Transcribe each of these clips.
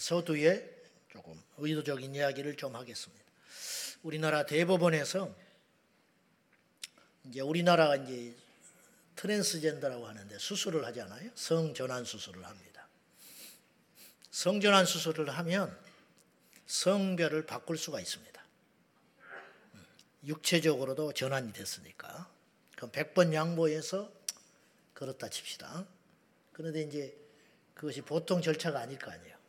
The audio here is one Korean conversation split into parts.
서두에 조금 의도적인 이야기를 좀 하겠습니다. 우리나라 대법원에서 이제 우리나라가 이제 트랜스젠더라고 하는데 수술을 하잖아요. 성전환 수술을 합니다. 성전환 수술을 하면 성별을 바꿀 수가 있습니다. 육체적으로도 전환이 됐으니까. 그럼 100번 양보해서 그렇다 칩시다. 그런데 이제 그것이 보통 절차가 아닐 거 아니에요.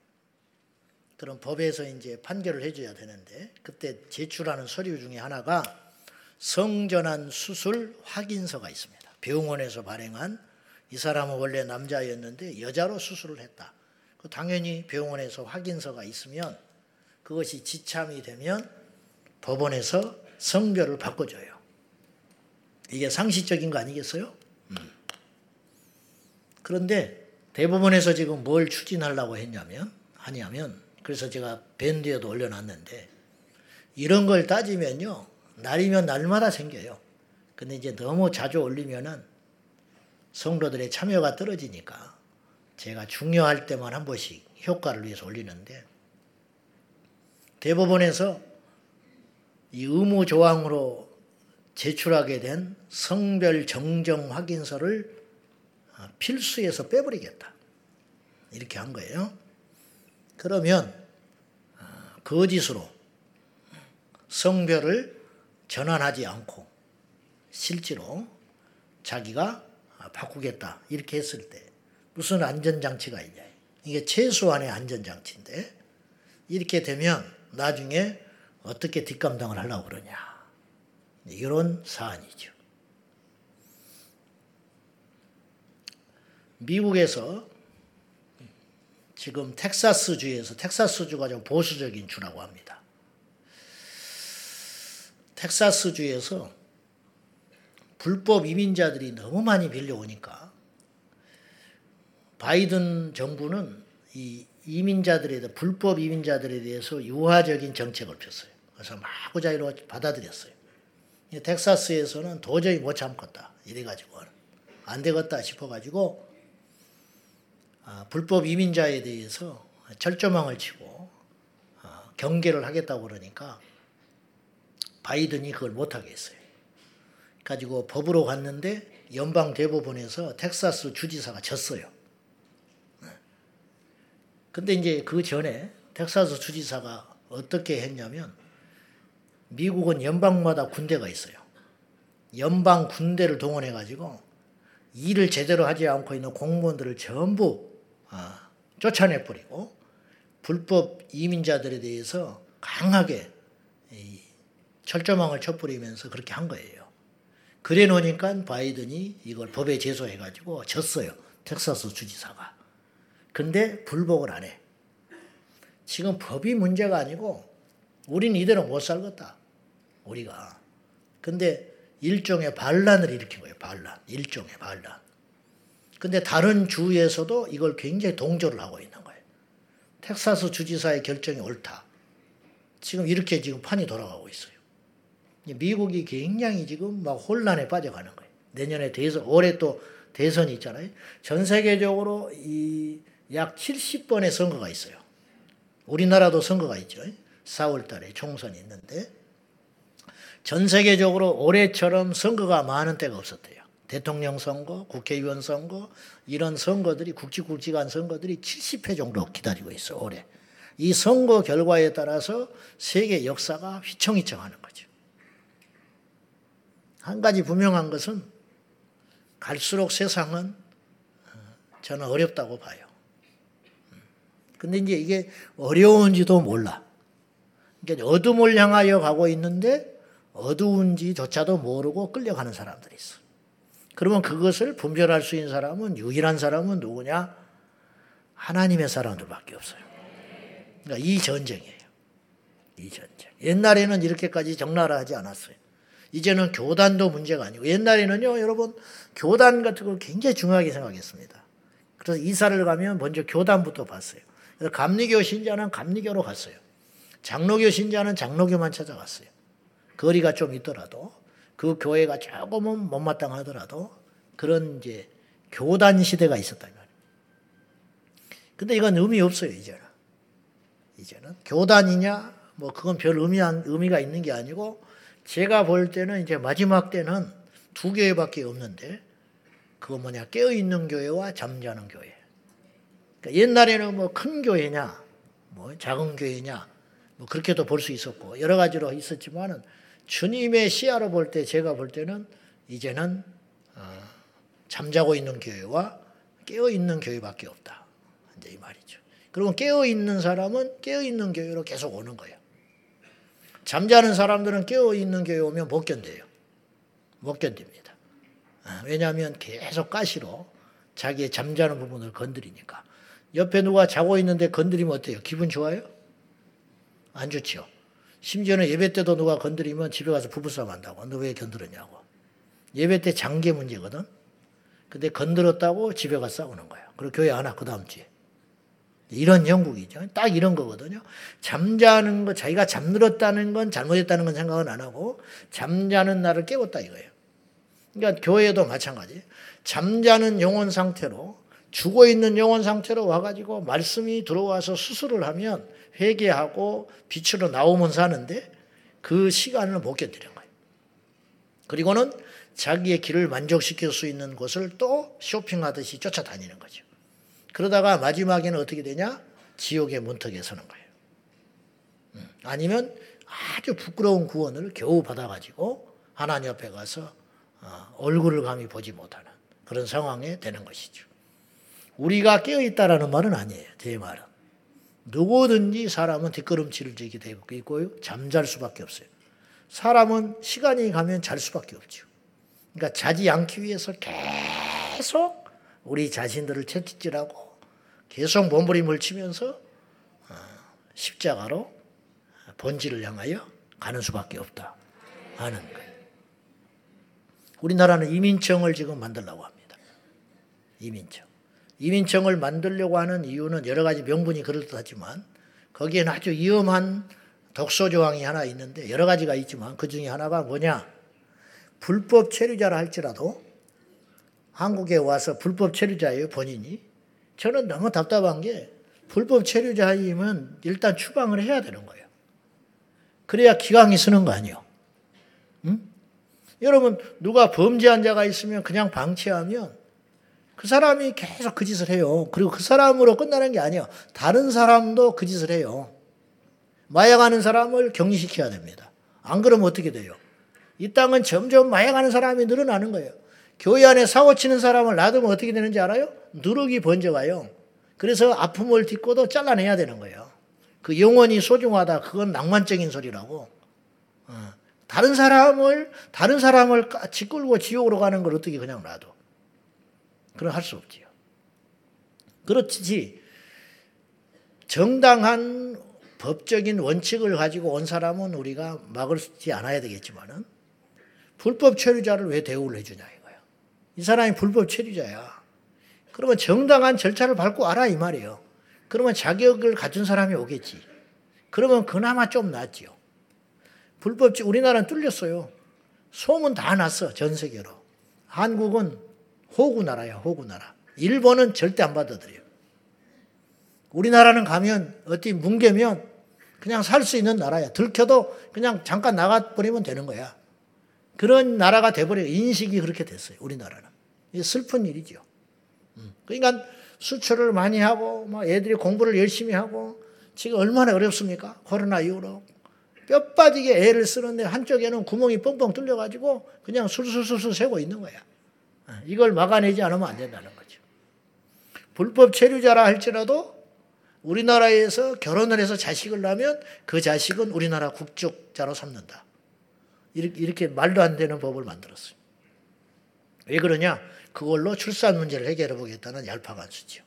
그럼 법에서 이제 판결을 해줘야 되는데 그때 제출하는 서류 중에 하나가 성전환 수술 확인서가 있습니다. 병원에서 발행한 이 사람은 원래 남자였는데 여자로 수술을 했다. 그 당연히 병원에서 확인서가 있으면 그것이 지참이 되면 법원에서 성별을 바꿔줘요. 이게 상식적인 거 아니겠어요? 음. 그런데 대법원에서 지금 뭘 추진하려고 했냐면 하냐면 그래서 제가 밴드에도 올려놨는데 이런 걸 따지면요 날이면 날마다 생겨요. 근데 이제 너무 자주 올리면은 성도들의 참여가 떨어지니까 제가 중요할 때만 한 번씩 효과를 위해서 올리는데 대법원에서 이 의무 조항으로 제출하게 된 성별 정정 확인서를 필수에서 빼버리겠다. 이렇게 한 거예요. 그러면 거짓으로 성별을 전환하지 않고 실제로 자기가 바꾸겠다. 이렇게 했을 때 무슨 안전장치가 있냐. 이게 최소한의 안전장치인데 이렇게 되면 나중에 어떻게 뒷감당을 하려고 그러냐. 이런 사안이죠. 미국에서 지금 텍사스주에서 텍사스주가 좀 보수적인 주라고 합니다. 텍사스주에서 불법 이민자들이 너무 많이 밀려오니까 바이든 정부는 이 이민자들에 대해 불법 이민자들에 대해서 유화적인 정책을 폈어요. 그래서 마구자이로 받아들였어요. 텍사스에서는 도저히 못 참겠다. 이래가지고 안 되겠다 싶어가지고 아, 불법 이민자에 대해서 철조망을 치고 아, 경계를 하겠다고 그러니까 바이든이 그걸 못하게 했어요. 가지고 법으로 갔는데 연방 대법원에서 텍사스 주지사가 졌어요. 네. 근데 이제 그 전에 텍사스 주지사가 어떻게 했냐면 미국은 연방마다 군대가 있어요. 연방 군대를 동원해 가지고 일을 제대로 하지 않고 있는 공무원들을 전부 아, 쫓아내 버리고 불법 이민자들에 대해서 강하게 철조망을 쳐버리면서 그렇게 한 거예요. 그래 놓으니까 바이든이 이걸 법에 제소해 가지고 졌어요. 텍사스 주지사가. 근데 불복을 안 해. 지금 법이 문제가 아니고 우리는 이대로 못 살겠다. 우리가. 근데 일종의 반란을 일으킨 거예요. 반란. 일종의 반란. 근데 다른 주에서도 이걸 굉장히 동조를 하고 있는 거예요. 텍사스 주지사의 결정이 옳다. 지금 이렇게 지금 판이 돌아가고 있어요. 미국이 굉장히 지금 막 혼란에 빠져가는 거예요. 내년에 대선, 올해 또 대선이 있잖아요. 전 세계적으로 이 약 70번의 선거가 있어요. 우리나라도 선거가 있죠. 4월 달에 총선이 있는데 전 세계적으로 올해처럼 선거가 많은 때가 없었대요. 대통령 선거, 국회의원 선거 이런 선거들이 굵직굵직한 선거들이 70회 정도 기다리고 있어 올해. 이 선거 결과에 따라서 세계 역사가 휘청휘청하는 거죠. 한 가지 분명한 것은 갈수록 세상은 어, 저는 어렵다고 봐요. 음. 근데 이제 이게 어려운지도 몰라. 그러니까 어둠을 향하여 가고 있는데 어두운지조차도 모르고 끌려가는 사람들이 있어. 그러면 그것을 분별할 수 있는 사람은 유일한 사람은 누구냐? 하나님의 사람들밖에 없어요. 그러니까 이 전쟁이에요. 이 전쟁. 옛날에는 이렇게까지 적나라하지 않았어요. 이제는 교단도 문제가 아니고 옛날에는요, 여러분 교단 같은 걸 굉장히 중요하게 생각했습니다. 그래서 이사를 가면 먼저 교단부터 봤어요. 그래서 감리교 신자는 감리교로 갔어요. 장로교 신자는 장로교만 찾아갔어요. 거리가 좀 있더라도 그 교회가 조금은 못마땅하더라도 그런 이제 교단 시대가 있었다 말이에요. 근데 이건 의미 없어요, 이제는. 이제는 교단이냐 뭐 그건 별 의미한 의미가 있는 게 아니고 제가 볼 때는 이제 마지막 때는 두 교회밖에 없는데 그거 뭐냐 깨어 있는 교회와 잠자는 교회. 그러니까 옛날에는 뭐 큰 교회냐 뭐 작은 교회냐 뭐 그렇게도 볼 수 있었고 여러 가지로 있었지만은 주님의 시야로 볼 때 제가 볼 때는 이제는 어, 잠자고 있는 교회와 깨어 있는 교회밖에 없다. 이제 이 말이죠. 그러면 깨어 있는 사람은 깨어 있는 교회로 계속 오는 거예요. 잠자는 사람들은 깨어 있는 교회 오면 못 견뎌요. 못 견딥니다. 아, 왜냐하면 계속 가시로 자기의 잠자는 부분을 건드리니까. 옆에 누가 자고 있는데 건드리면 어때요? 기분 좋아요? 안 좋죠. 심지어는 예배 때도 누가 건드리면 집에 가서 부부싸움 한다고. 너 왜 건드렸냐고. 예배 때 장계 문제거든. 근데 건드렸다고 집에 가서 싸우는 거야. 그리고 교회 안 와, 그 다음 주에. 이런 영국이죠. 딱 이런 거거든요. 잠자는 거, 자기가 잠들었다는 건 잘못했다는 건 생각은 안 하고, 잠자는 나를 깨웠다 이거예요. 그러니까 교회도 마찬가지. 잠자는 영혼 상태로, 죽어 있는 영혼 상태로 와가지고 말씀이 들어와서 수술을 하면 회개하고 빛으로 나오면 사는데 그 시간을 못 견디는 거예요. 그리고는 자기의 길을 만족시킬 수 있는 곳을 또 쇼핑하듯이 쫓아다니는 거죠. 그러다가 마지막에는 어떻게 되냐? 지옥의 문턱에 서는 거예요. 음, 아니면 아주 부끄러운 구원을 겨우 받아가지고 하나님 옆에 가서 어, 얼굴을 감히 보지 못하는 그런 상황에 되는 것이죠. 우리가 깨어있다라는 말은 아니에요. 제 말은. 누구든지 사람은 뒷걸음질을 지게 되고 있고요. 잠잘 수밖에 없어요. 사람은 시간이 가면 잘 수밖에 없죠. 그러니까 자지 않기 위해서 계속 우리 자신들을 채찍질하고 계속 몸부림을 치면서 어, 십자가로 본질을 향하여 가는 수밖에 없다 하는 거예요. 우리나라는 이민청을 지금 만들려고 합니다. 이민청. 이민청을 만들려고 하는 이유는 여러 가지 명분이 그럴듯하지만 거기에는 아주 위험한 독소 조항이 하나 있는데 여러 가지가 있지만 그 중에 하나가 뭐냐? 불법 체류자라 할지라도 한국에 와서 불법 체류자예요, 본인이. 저는 너무 답답한 게 불법 체류자이면 일단 추방을 해야 되는 거예요. 그래야 기강이 쓰는 거 아니에요. 응? 여러분, 누가 범죄한 자가 있으면 그냥 방치하면 그 사람이 계속 그 짓을 해요. 그리고 그 사람으로 끝나는 게 아니에요. 다른 사람도 그 짓을 해요. 마약하는 사람을 격리시켜야 됩니다. 안 그러면 어떻게 돼요? 이 땅은 점점 마약하는 사람이 늘어나는 거예요. 교회 안에 사고 치는 사람을 놔두면 어떻게 되는지 알아요? 누룩이 번져가요. 그래서 아픔을 딛고도 잘라내야 되는 거예요. 그 영원히 소중하다. 그건 낭만적인 소리라고. 어. 다른 사람을, 다른 사람을 짓끌고 지옥으로 가는 걸 어떻게 그냥 놔둬. 그럼 할 수 없지요. 그렇지. 정당한 법적인 원칙을 가지고 온 사람은 우리가 막을지 않아야 되겠지만은 불법 체류자를 왜 대우를 해주냐 이거야. 이 사람이 불법 체류자야. 그러면 정당한 절차를 밟고 알아 이 말이에요. 그러면 자격을 갖춘 사람이 오겠지. 그러면 그나마 좀 낫지요. 불법 우리나라는 뚫렸어요. 소문 다 났어 전 세계로. 한국은 호구 나라야 호구 나라. 일본은 절대 안 받아들여요. 우리나라는 가면 어디 뭉개면 그냥 살 수 있는 나라야. 들켜도 그냥 잠깐 나가버리면 되는 거야. 그런 나라가 돼버려요. 인식이 그렇게 됐어요. 우리나라는. 이게 슬픈 일이죠. 음. 그러니까 수출을 많이 하고, 막 애들이 공부를 열심히 하고, 지금 얼마나 어렵습니까? 코로나 이후로. 뼈 빠지게 애를 쓰는데 한쪽에는 구멍이 뻥뻥 뚫려가지고 그냥 술술술술 새고 있는 거야. 어, 이걸 막아내지 않으면 안 된다는 거죠. 불법 체류자라 할지라도 우리나라에서 결혼을 해서 자식을 낳으면 그 자식은 우리나라 국적자로 삼는다. 이렇게 말도 안 되는 법을 만들었어요. 왜 그러냐? 그걸로 출산 문제를 해결해 보겠다는 얄팍한 수죠.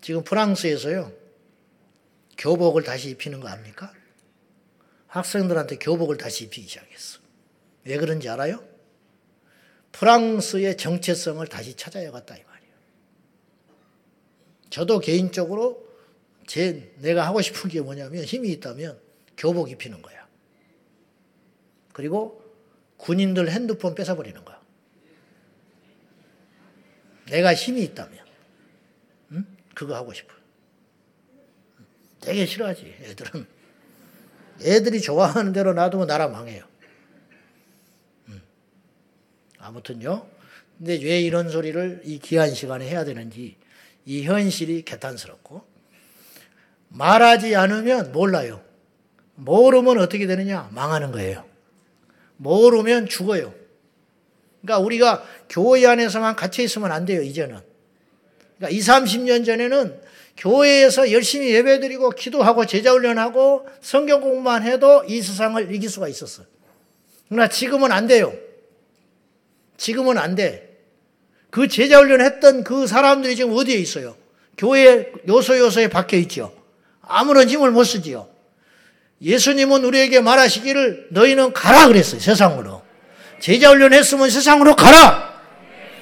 지금 프랑스에서요, 교복을 다시 입히는 거 압니까? 학생들한테 교복을 다시 입히기 시작했어. 왜 그런지 알아요? 프랑스의 정체성을 다시 찾아야겠다 이 말이에요. 저도 개인적으로 제 내가 하고 싶은 게 뭐냐면 힘이 있다면 교복 입히는 거야. 그리고 군인들 핸드폰 뺏어버리는 거야. 내가 힘이 있다면, 응? 그거 하고 싶어. 되게 싫어하지, 애들은. 애들이 좋아하는 대로 놔두면 나라 망해요. 음. 아무튼요. 근데 왜 이런 소리를 이 귀한 시간에 해야 되는지 이 현실이 개탄스럽고 말하지 않으면 몰라요. 모르면 어떻게 되느냐? 망하는 거예요. 모르면 죽어요. 그러니까 우리가 교회 안에서만 갇혀 있으면 안 돼요, 이제는. 그러니까 20, 30년 전에는 교회에서 열심히 예배드리고 기도하고 제자훈련하고 성경 공부만 해도 이 세상을 이길 수가 있었어요. 그러나 지금은 안 돼요. 지금은 안 돼. 그 제자훈련 했던 그 사람들이 지금 어디에 있어요? 교회 요소 요소에 박혀 있죠. 아무런 힘을 못 쓰지요. 예수님은 우리에게 말하시기를 너희는 가라 그랬어요. 세상으로. 제자훈련 했으면 세상으로 가라.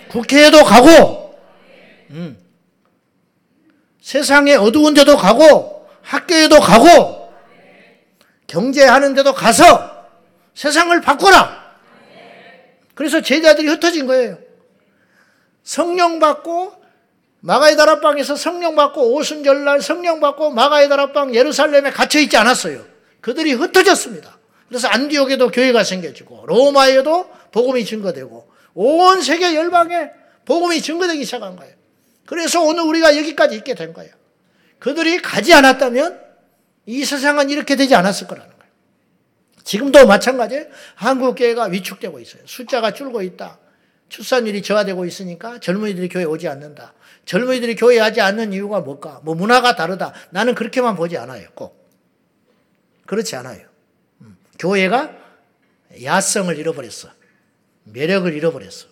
국회에도 가고, 음. 세상에 어두운 데도 가고, 학교에도 가고, 경제하는 데도 가서 세상을 바꿔라. 그래서 제자들이 흩어진 거예요. 성령 받고 마가의 다락방에서 성령 받고 오순절날 성령 받고 마가의 다락방 예루살렘에 갇혀 있지 않았어요. 그들이 흩어졌습니다. 그래서 안디옥에도 교회가 생겨지고 로마에도 복음이 증거되고 온 세계 열방에 복음이 증거되기 시작한 거예요. 그래서 오늘 우리가 여기까지 있게 된 거예요. 그들이 가지 않았다면 이 세상은 이렇게 되지 않았을 거라는. 지금도 마찬가지예요. 한국 교회가 위축되고 있어요. 숫자가 줄고 있다. 출산율이 저하되고 있으니까 젊은이들이 교회 오지 않는다. 젊은이들이 교회 하지 않는 이유가 뭘까? 뭐 문화가 다르다. 나는 그렇게만 보지 않아요. 꼭. 그렇지 않아요. 음. 교회가 야성을 잃어버렸어. 매력을 잃어버렸어.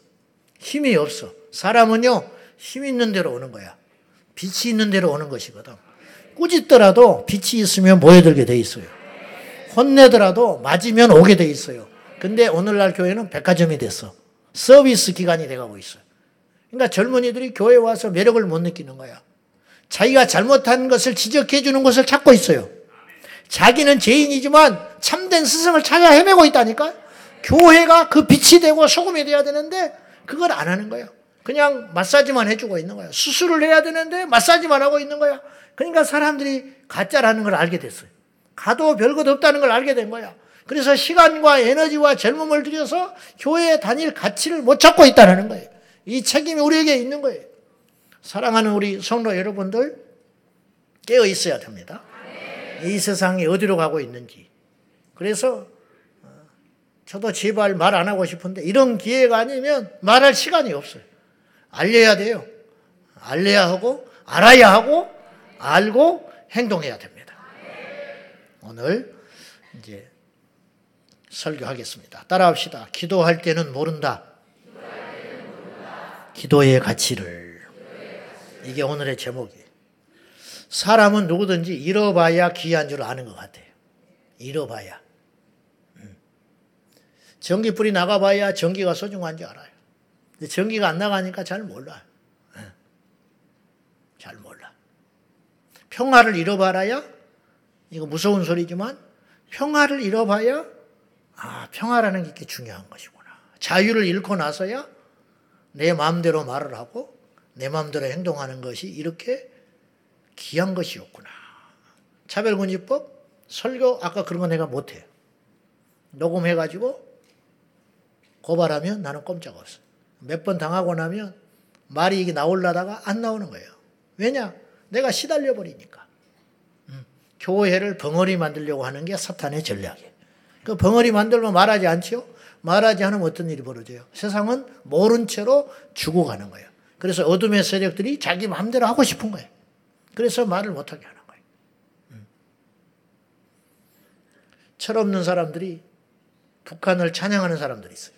힘이 없어. 사람은요, 힘 있는 대로 오는 거야. 빛이 있는 대로 오는 것이거든. 꾸짖더라도 빛이 있으면 모여들게 돼 있어요. 혼내더라도 맞으면 오게 돼 있어요. 근데 오늘날 교회는 백화점이 됐어. 서비스 기관이 돼가고 있어요. 그러니까 젊은이들이 교회 와서 매력을 못 느끼는 거야. 자기가 잘못한 것을 지적해 주는 것을 찾고 있어요. 자기는 죄인이지만 참된 스승을 찾아 헤매고 있다니까? 교회가 그 빛이 되고 소금이 돼야 되는데 그걸 안 하는 거예요. 그냥 마사지만 해주고 있는 거야. 수술을 해야 되는데 마사지만 하고 있는 거야. 그러니까 사람들이 가짜라는 걸 알게 됐어요. 가도 별것 없다는 걸 알게 된 거야. 그래서 시간과 에너지와 젊음을 들여서 교회에 다닐 가치를 못 찾고 있다는 거예요. 이 책임이 우리에게 있는 거예요. 사랑하는 우리 성도 여러분들 깨어 있어야 됩니다. 이 세상이 어디로 가고 있는지. 그래서 어, 저도 제발 말 안 하고 싶은데 이런 기회가 아니면 말할 시간이 없어요. 알려야 돼요. 알려야 하고 알아야 하고 알고 행동해야 됩니다. 오늘 이제 설교하겠습니다. 따라합시다. 기도할 때는 모른다. 기도의 가치를. 이게 오늘의 제목이에요. 사람은 누구든지 잃어봐야 귀한 줄 아는 것 같아요. 잃어봐야. 음. 전기불이 나가봐야 전기가 소중한 줄 알아요. 근데 전기가 안 나가니까 잘 몰라요. 예. 잘 몰라. 평화를 잃어봐야, 이거 무서운 소리지만, 평화를 잃어봐야, 아, 평화라는 게 중요한 것이구나. 자유를 잃고 나서야 내 마음대로 말을 하고, 내 마음대로 행동하는 것이 이렇게 귀한 것이었구나. 차별금지법 설교 아까 그런 거 내가 못해. 녹음해가지고 고발하면 나는 꼼짝 없어. 몇 번 당하고 나면 말이 이게 나올라다가 안 나오는 거예요. 왜냐? 내가 시달려 버리니까. 음. 교회를 벙어리 만들려고 하는 게 사탄의 전략이에요. 그 벙어리 만들면 말하지 않지요? 말하지 않으면 어떤 일이 벌어져요? 세상은 모른 채로 죽어가는 거예요. 그래서 어둠의 세력들이 자기 마음대로 하고 싶은 거예요. 그래서 말을 못하게 하는 거예요. 음. 철없는 사람들이 북한을 찬양하는 사람들이 있어요.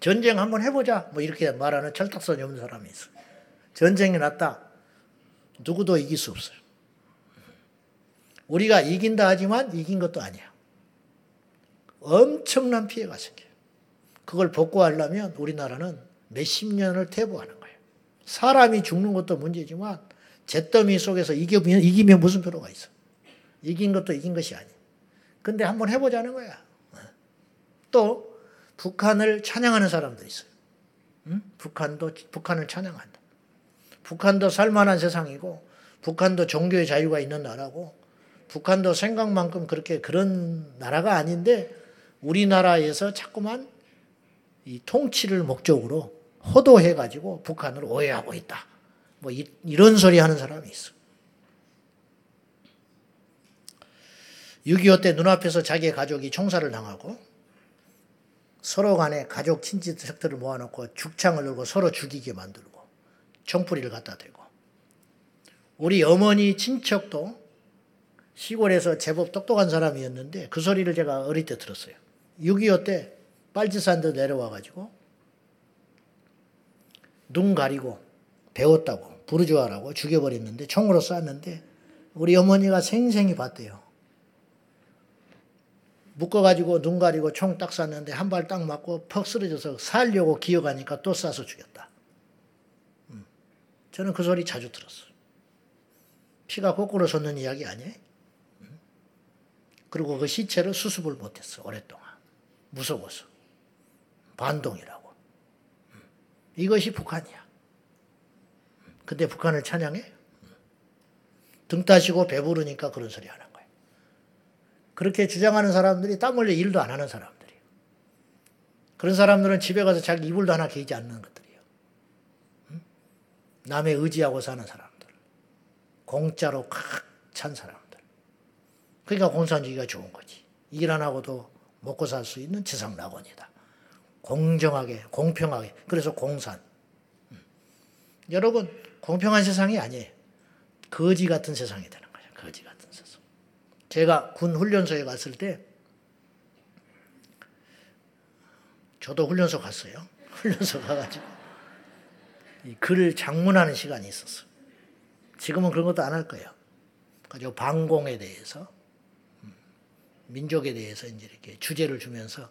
전쟁 한번 해보자. 뭐 이렇게 말하는 철딱선이 없는 사람이 있어요. 전쟁이 났다. 누구도 이길 수 없어요. 우리가 이긴다 하지만 이긴 것도 아니야. 엄청난 피해가 생겨요. 그걸 복구하려면 우리나라는 몇십 년을 퇴보하는 거예요. 사람이 죽는 것도 문제지만 잿더미 속에서 이기면, 이기면 무슨 필요가 있어. 이긴 것도 이긴 것이 아니. 근데 한번 해보자는 거야. 또, 북한을 찬양하는 사람도 있어요. 응? 북한도, 북한을 찬양한다. 북한도 살만한 세상이고, 북한도 종교의 자유가 있는 나라고 북한도 생각만큼 그렇게 그런 나라가 아닌데 우리나라에서 자꾸만 이 통치를 목적으로 호도해 가지고 북한을 오해하고 있다. 뭐 이, 런 소리 하는 사람이 있어. 6.25 때 눈앞에서 자기의 가족이 총살을 당하고 서로 간에 가족 친지들을 모아놓고 죽창을 들고 서로 죽이게 만들고 총풀이를 갖다 대고 우리 어머니 친척도 시골에서 제법 똑똑한 사람이었는데 그 소리를 제가 어릴 때 들었어요. 6.25 때 빨지산도 내려와가지고 눈 가리고 배웠다고 부르주아라고 죽여버렸는데 총으로 쐈는데 우리 어머니가 생생히 봤대요. 묶어가지고 눈 가리고 총 딱 쐈는데 한 발 딱 맞고 퍽 쓰러져서 살려고 기어가니까 또 쏴서 죽였다. 음. 저는 그 소리 자주 들었어요. 피가 거꾸로 솟는 이야기 아니에요? 음. 그리고 그 시체를 수습을 못했어, 오랫동안. 무서워서. 반동이라고. 음. 이것이 북한이야. 근데 북한을 찬양해? 등 따시고 배부르니까 그런 소리 하는 거예요. 그렇게 주장하는 사람들이 땀 흘려 일도 안 하는 사람들이에요. 그런 사람들은 집에 가서 자기 이불도 하나 개지 않는 것들이에요. 남의 의지하고 사는 사람들. 공짜로 칵찬 사람들. 그러니까 공산주의가 좋은 거지. 일 안 하고도 먹고 살 수 있는 지상 낙원이다. 공정하게, 공평하게. 그래서 공산. 여러분, 공평한 세상이 아니에요. 거지 같은 세상이 되는 거예요. 거지 같은 세상. 제가 군 훈련소에 갔을 때 저도 훈련소 갔어요. 훈련소 가가지고 글을 장문하는 시간이 있었어요. 지금은 그런 것도 안 할 거예요. 가지고 방공에 대해서 음, 민족에 대해서 이제 이렇게 주제를 주면서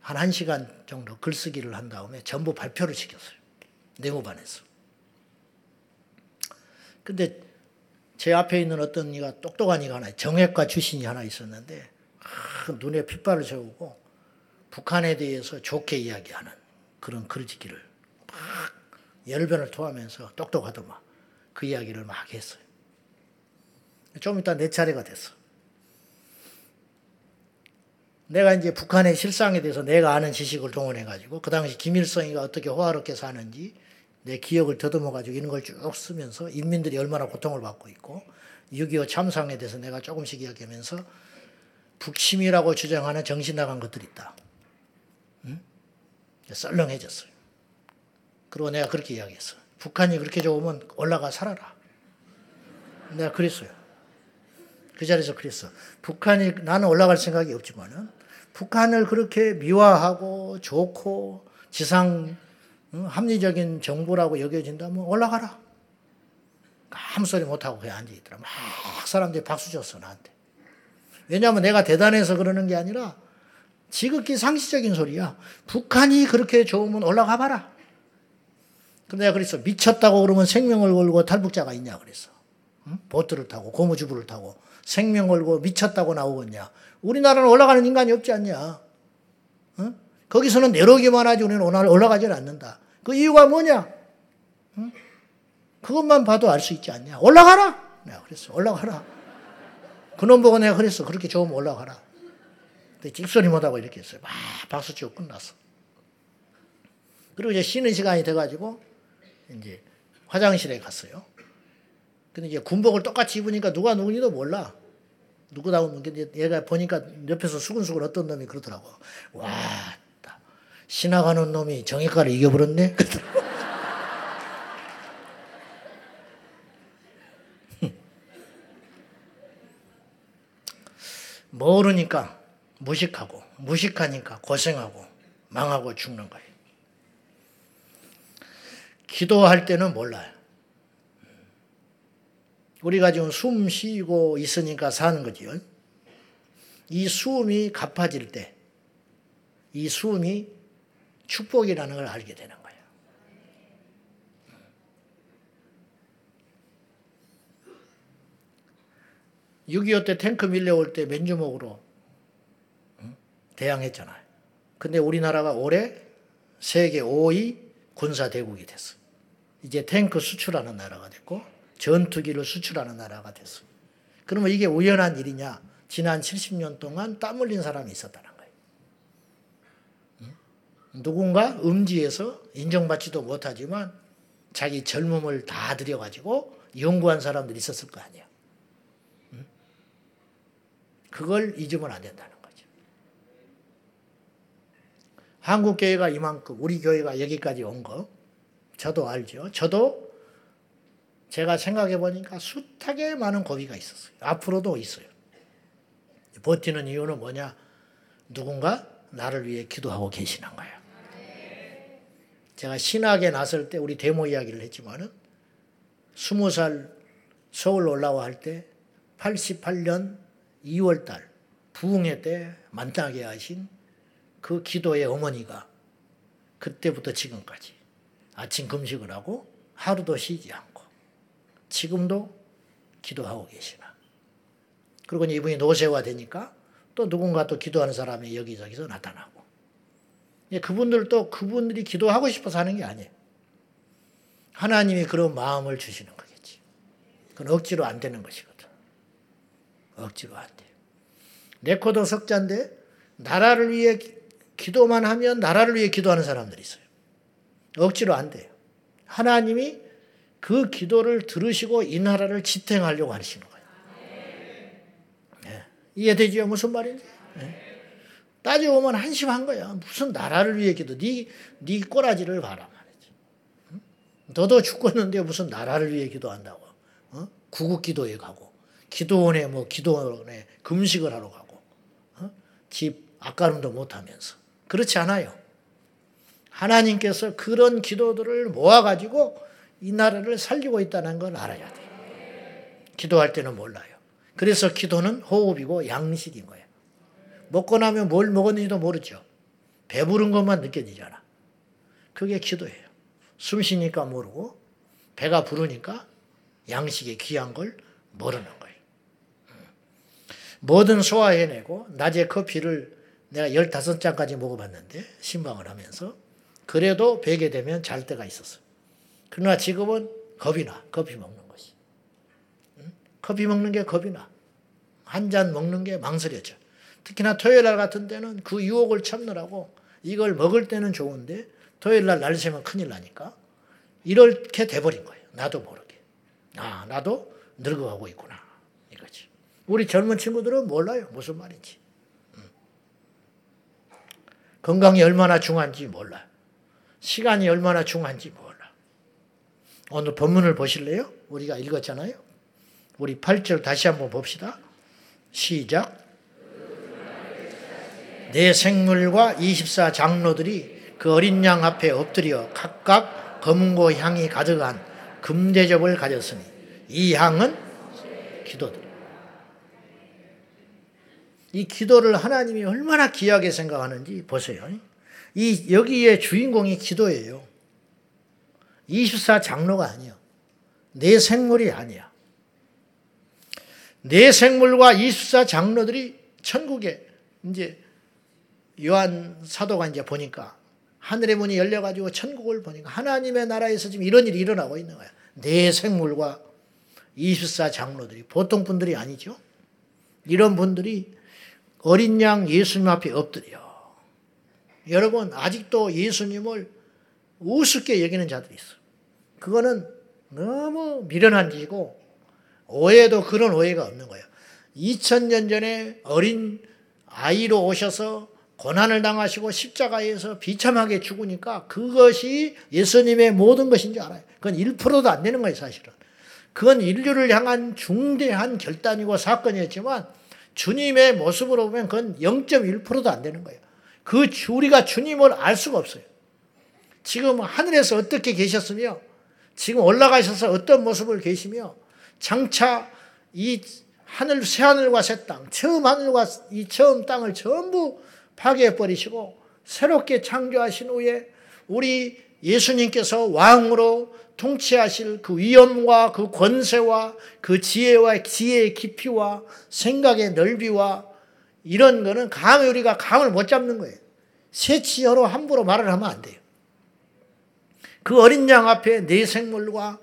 한 1시간 정도 글쓰기를 한 다음에 전부 발표를 시켰어요. 네모반에서. 근데 제 앞에 있는 어떤 이가 똑똑한 이가 하나, 정외과 출신이 하나 있었는데, 아, 눈에 핏발을 세우고, 북한에 대해서 좋게 이야기하는 그런 글짓기를 막 열변을 토하면서 똑똑하더만 그 이야기를 막 했어요. 좀 이따 내 차례가 됐어. 내가 이제 북한의 실상에 대해서 내가 아는 지식을 동원해 가지고 그 당시 김일성이가 어떻게 호화롭게 사는지 내 기억을 더듬어 가지고 이런 걸 쭉 쓰면서 인민들이 얼마나 고통을 받고 있고 6.25 참상에 대해서 내가 조금씩 이야기하면서 북침이라고 주장하는 정신 나간 것들이 있다. 응? 썰렁해졌어요. 그리고 내가 그렇게 이야기했어. 북한이 그렇게 좋으면 올라가 살아라. 내가 그랬어요. 그 자리에서 그랬어. 북한이 나는 올라갈 생각이 없지만은 북한을 그렇게 미화하고 좋고 지상 합리적인 정부라고 여겨진다면 올라가라. 아무 소리 못하고 그냥 앉아있더라. 막 사람들이 박수 쳤어, 나한테. 왜냐하면 내가 대단해서 그러는 게 아니라 지극히 상식적인 소리야. 북한이 그렇게 좋으면 올라가 봐라. 근데 내가 그랬어. 미쳤다고 그러면 생명을 걸고 탈북자가 있냐 그랬어. 응? 보트를 타고 고무주부를 타고 생명 걸고 미쳤다고 나오겠냐. 우리나라는 올라가는 인간이 없지 않냐. 응? 거기서는 내려오기만 하지 우리는 올라가질 않는다. 그 이유가 뭐냐? 응? 그것만 봐도 알 수 있지 않냐? 올라가라! 내가 그랬어. 올라가라. 그놈 보고 내가 그랬어. 그렇게 좋으면 올라가라. 근데 찍소리 못하고 이렇게 했어요. 막 박수 치고 끝났어. 그리고 이제 쉬는 시간이 돼가지고 이제 화장실에 갔어요. 근데 이제 군복을 똑같이 입으니까 누가 누군지도 몰라. 누구다 보면 얘가 보니까 옆에서 수근수근 어떤 놈이 그러더라고. 와, 지나가는 놈이 정의과를 이겨버렸네? 모르니까 무식하고, 무식하니까 고생하고, 망하고 죽는 거예요. 기도할 때는 몰라요. 우리가 지금 숨 쉬고 있으니까 사는 거지요. 이 숨이 갚아질 때, 이 숨이 축복이라는 걸 알게 되는 거예요. 6.25 때 탱크 밀려올 때 맨주먹으로 대항했잖아요. 근데 우리나라가 올해 세계 5위 군사대국이 됐어. 이제 탱크 수출하는 나라가 됐고 전투기를 수출하는 나라가 됐어. 그러면 이게 우연한 일이냐? 지난 70년 동안 땀 흘린 사람이 있었다는 거예요. 누군가 음지에서 인정받지도 못하지만 자기 젊음을 다 들여가지고 연구한 사람들이 있었을 거 아니야. 그걸 잊으면 안 된다는 거죠. 한국 교회가 이만큼, 우리 교회가 여기까지 온 거, 저도 알죠. 저도 제가 생각해 보니까 숱하게 많은 고비가 있었어요. 앞으로도 있어요. 버티는 이유는 뭐냐? 누군가 나를 위해 기도하고 계시는 거예요. 제가 신학에 나설 때 우리 데모 이야기를 했지만은 스무 살 서울 올라와 할 때 88년 2월 달 부흥회 때 만나게 하신 그 기도의 어머니가 그때부터 지금까지 아침 금식을 하고 하루도 쉬지 않고 지금도 기도하고 계시나. 그리고 이분이 노쇠화 되니까 또 누군가 또 기도하는 사람이 여기저기서 나타나고. 그분들도 그분들이 기도하고 싶어서 하는 게 아니에요. 하나님이 그런 마음을 주시는 거겠지. 그건 억지로 안 되는 것이거든. 억지로 안 돼요. 레코도 석자인데 나라를 위해 기도만 하면 나라를 위해 기도하는 사람들이 있어요. 억지로 안 돼요. 하나님이 그 기도를 들으시고 이 나라를 지탱하려고 하시는 거예요. 네. 이해되지요? 무슨 말인지? 네. 따져보면 한심한 거야. 무슨 나라를 위해 기도. 네, 네 꼬라지를 봐라 말이지. 응? 너도 죽겠는데 무슨 나라를 위해 기도한다고. 어? 구국 기도에 가고 기도원에 뭐 기도원에 금식을 하러 가고 어? 집 아까름도 못하면서 그렇지 않아요. 하나님께서 그런 기도들을 모아가지고 이 나라를 살리고 있다는 걸 알아야 돼요. 기도할 때는 몰라요. 그래서 기도는 호흡이고 양식인 거예요. 먹고 나면 뭘 먹었는지도 모르죠. 배부른 것만 느껴지잖아. 그게 기도예요. 숨 쉬니까 모르고 배가 부르니까 양식의 귀한 걸 모르는 거예요. 뭐든 소화해내고 낮에 커피를 내가 15잔까지 먹어봤는데 신방을 하면서 그래도 베게 되면 잘 때가 있었어요. 그러나 지금은 겁이 나. 커피 먹는 것이. 커피 먹는 게 겁이 나. 한 잔 먹는 게 망설여져. 특히나 토요일 날 같은 때는 그 유혹을 참느라고 이걸 먹을 때는 좋은데 토요일 날 날새면 큰일 나니까 이렇게 돼버린 거예요. 나도 모르게. 아, 나도 늙어가고 있구나. 이거지. 우리 젊은 친구들은 몰라요. 무슨 말인지. 건강이 얼마나 중요한지 몰라. 시간이 얼마나 중요한지 몰라. 오늘 본문을 보실래요? 우리가 읽었잖아요. 우리 8절 다시 한번 봅시다. 시작. 내 생물과 24 장로들이 그 어린 양 앞에 엎드려 각각 검고 향이 가득한 금대접을 가졌으니 이 향은 기도들. 이 기도를 하나님이 얼마나 귀하게 생각하는지 보세요. 이 여기에 주인공이 기도예요. 24 장로가 아니요. 내 생물이 아니야. 내 생물과 24 장로들이 천국에 이제 요한 사도가 이제 보니까 하늘의 문이 열려가지고 천국을 보니까 하나님의 나라에서 지금 이런 일이 일어나고 있는 거야. 내 생물과 24 장로들이 보통 분들이 아니죠. 이런 분들이 어린 양 예수님 앞에 엎드려. 여러분 아직도 예수님을 우습게 여기는 자들이 있어. 그거는 너무 미련한 짓이고 오해도 그런 오해가 없는 거예요. 2000년 전에 어린 아이로 오셔서 고난을 당하시고 십자가에서 비참하게 죽으니까 그것이 예수님의 모든 것인 줄 알아요. 그건 1%도 안 되는 거예요, 사실은. 그건 인류를 향한 중대한 결단이고 사건이었지만 주님의 모습으로 보면 그건 0.1%도 안 되는 거예요. 그 우리가 주님을 알 수가 없어요. 지금 하늘에서 어떻게 계셨으며 지금 올라가셔서 어떤 모습을 계시며 장차 이 하늘 새 하늘과 새 땅, 처음 하늘과 이 처음 땅을 전부 파괴해 버리시고 새롭게 창조하신 후에 우리 예수님께서 왕으로 통치하실 그 위엄과 그 권세와 그 지혜와 지혜의 깊이와 생각의 넓이와 이런 거는 감히 우리가 감을 못 잡는 거예요. 새치어로 함부로 말을 하면 안 돼요. 그 어린 양 앞에 내 생물과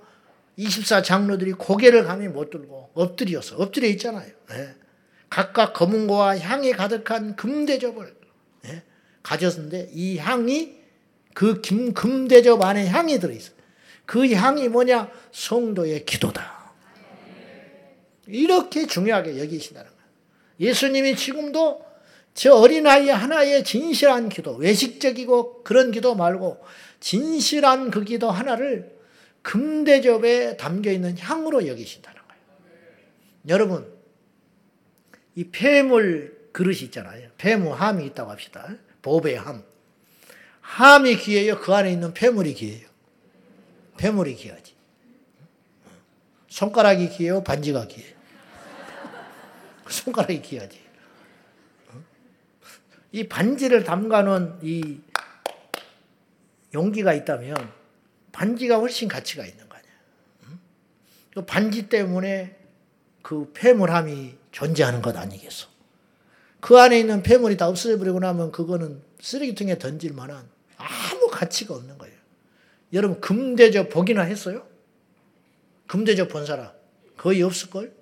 24 장로들이 고개를 감히 못 들고 엎드렸어. 엎드려 있잖아요. 예. 각각 검은 고와 향이 가득한 금대접을 예. 가졌는데 이 향이 그 김, 금대접 안에 향이 들어있어. 그 향이 뭐냐? 성도의 기도다. 이렇게 중요하게 여기신다는 거예요. 예수님이 지금도 저 어린아이 하나의 진실한 기도, 외식적이고 그런 기도 말고 진실한 그 기도 하나를 금대접에 담겨 있는 향으로 여기신다는 거예요. 여러분, 이 폐물 그릇이 있잖아요. 폐무 함이 있다고 합시다. 보배 함. 함이 귀해요. 그 안에 있는 폐물이 귀해요. 폐물이 귀하지. 손가락이 귀해요. 반지가 귀해요. 손가락이 귀하지. 이 반지를 담가놓은 이 용기가 있다면 반지가 훨씬 가치가 있는 거 아니야. 그 반지 때문에 그 폐물함이 존재하는 것 아니겠어. 그 안에 있는 폐물이 다 없어져 버리고 나면 그거는 쓰레기통에 던질 만한 아무 가치가 없는 거예요. 여러분 금대접 보기나 했어요? 금대접 본 사람 거의 없을걸?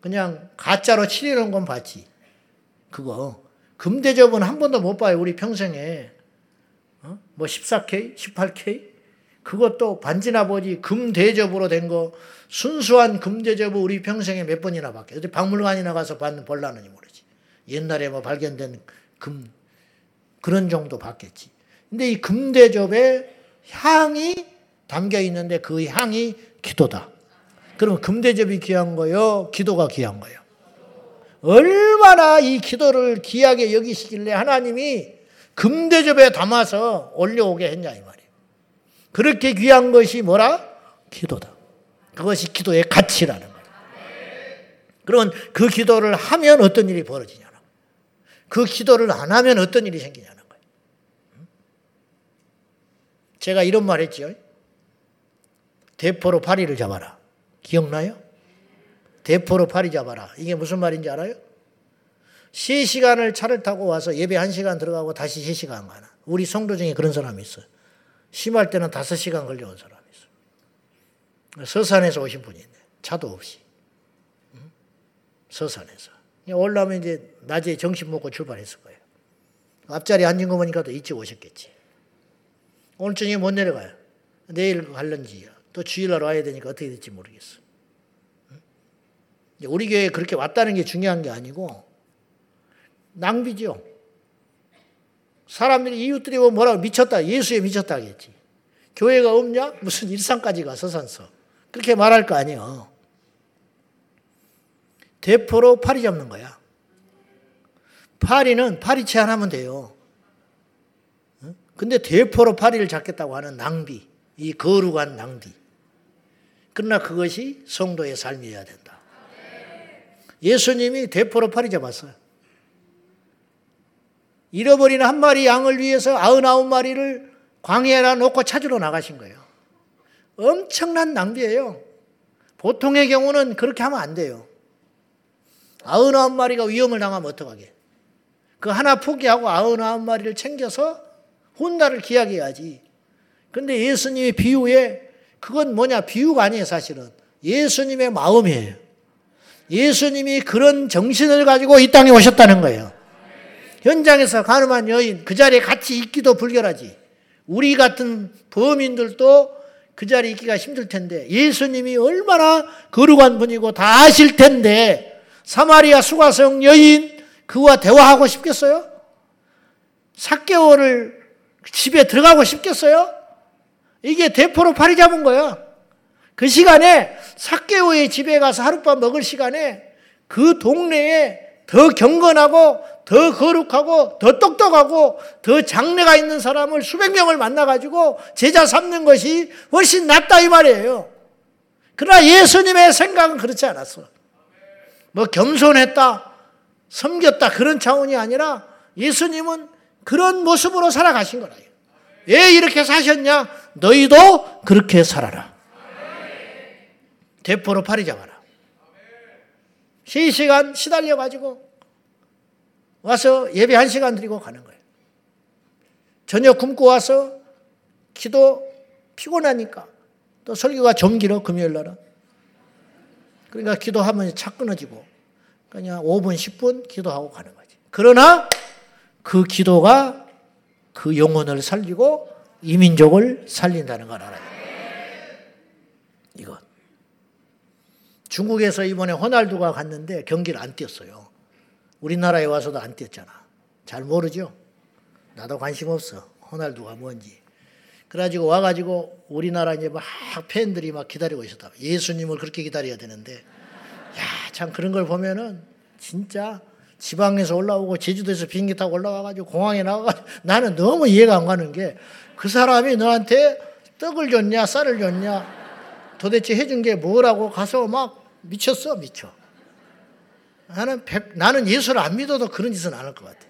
그냥 가짜로 칠해놓은 건 봤지. 그거 금대접은 한 번도 못 봐요. 우리 평생에. 어? 뭐 14K, 18K? 그것도 반지나 보지 금대접으로 된 거 순수한 금대접을 우리 평생에 몇 번이나 봤게. 어디 박물관이나 가서 봤는 볼라는지 모르지. 옛날에 뭐 발견된 금 그런 정도 봤겠지. 근데 이 금대접에 향이 담겨 있는데 그 향이 기도다. 그러면 금대접이 귀한 거요, 기도가 귀한 거요. 얼마나 이 기도를 귀하게 여기시길래 하나님이 금대접에 담아서 올려오게 했냐 이 말이에요. 그렇게 귀한 것이 뭐라? 기도다. 그것이 기도의 가치라는 거예요. 그러면 그 기도를 하면 어떤 일이 벌어지냐는 거예요. 그 기도를 안 하면 어떤 일이 생기냐는 거예요. 제가 이런 말 했죠. 대포로 파리를 잡아라. 기억나요? 대포로 파리 잡아라. 이게 무슨 말인지 알아요? 3시간을 차를 타고 와서 예배 1시간 들어가고 다시 3시간 가나. 우리 성도 중에 그런 사람이 있어요. 심할 때는 5시간 걸려온 사람이 있어요. 서산에서 오신 분이 있네. 차도 없이. 서산에서. 올라오면 이제 낮에 점심 먹고 출발했을 거예요. 앞자리 앉은 거 보니까 또 일찍 오셨겠지. 오늘 저녁에 못 내려가요. 내일 갈런지 또 주일날 와야 되니까 어떻게 될지 모르겠어. 우리 교회에 그렇게 왔다는 게 중요한 게 아니고 낭비죠. 사람들이 이웃들이 뭐 뭐라고 미쳤다. 예수에 미쳤다 하겠지. 교회가 없냐? 무슨 일산까지 가 서 산서. 그렇게 말할 거 아니에요. 대포로 파리 잡는 거야. 파리는 파리채 하나면 돼요. 근데 대포로 파리를 잡겠다고 하는 낭비, 이 거룩한 낭비. 그러나 그것이 성도의 삶이어야 된다. 예수님이 대포로 파리 잡았어요. 잃어버린 한 마리 양을 위해서 아흔아홉 마리를 광야에다 놓고 찾으러 나가신 거예요. 엄청난 낭비예요. 보통의 경우는 그렇게 하면 안 돼요. 아흔아홉 마리가 위험을 당하면 어떡하게. 그 하나 포기하고 아흔아홉 마리를 챙겨서 혼나를 기약해야지. 근데 예수님의 비유에 그건 뭐냐? 비유가 아니에요, 사실은. 예수님의 마음이에요. 예수님이 그런 정신을 가지고 이 땅에 오셨다는 거예요. 현장에서 가늠한 여인 그 자리에 같이 있기도 불결하지. 우리 같은 범인들도 그 자리에 있기가 힘들 텐데 예수님이 얼마나 거룩한 분이고 다 아실 텐데 사마리아 수가성 여인 그와 대화하고 싶겠어요? 사개월을 집에 들어가고 싶겠어요? 이게 대포로 파리 잡은 거야. 그 시간에 사개오의 집에 가서 하룻밤 먹을 시간에 그 동네에 더 경건하고 더 거룩하고 더 똑똑하고 더 장래가 있는 사람을 수백 명을 만나가지고 제자 삼는 것이 훨씬 낫다 이 말이에요. 그러나 예수님의 생각은 그렇지 않았어. 뭐 겸손했다, 섬겼다 그런 차원이 아니라 예수님은 그런 모습으로 살아가신 거라요. 왜 이렇게 사셨냐? 너희도 그렇게 살아라. 대포로 파리 잡아라. 시시간 시달려가지고 와서 예배 한 시간 드리고 가는 거예요. 저녁 굶고 와서 기도 피곤하니까 또 설교가 좀 길어 금요일 날은. 그러니까 기도하면 차 끊어지고 그냥 5분 10분 기도하고 가는 거지. 그러나 그 기도가 그 영혼을 살리고 이민족을 살린다는 걸 알아야 돼. 이것. 중국에서 이번에 호날두가 갔는데 경기를 안 뛰었어요. 우리나라에 와서도 안 뛰었잖아. 잘 모르죠? 나도 관심 없어. 호날두가 뭔지. 그래가지고 와가지고 우리나라 이제 막 팬들이 막 기다리고 있었다. 예수님을 그렇게 기다려야 되는데, 야, 참 그런 걸 보면은 진짜 지방에서 올라오고 제주도에서 비행기 타고 올라와가지고 공항에 나와가지고 나는 너무 이해가 안 가는 게 그 사람이 너한테 떡을 줬냐, 쌀을 줬냐, 도대체 해준 게 뭐라고 가서 막 미쳤어, 미쳐. 나는 백, 나는 예수를 안 믿어도 그런 짓은 안 할 것 같아.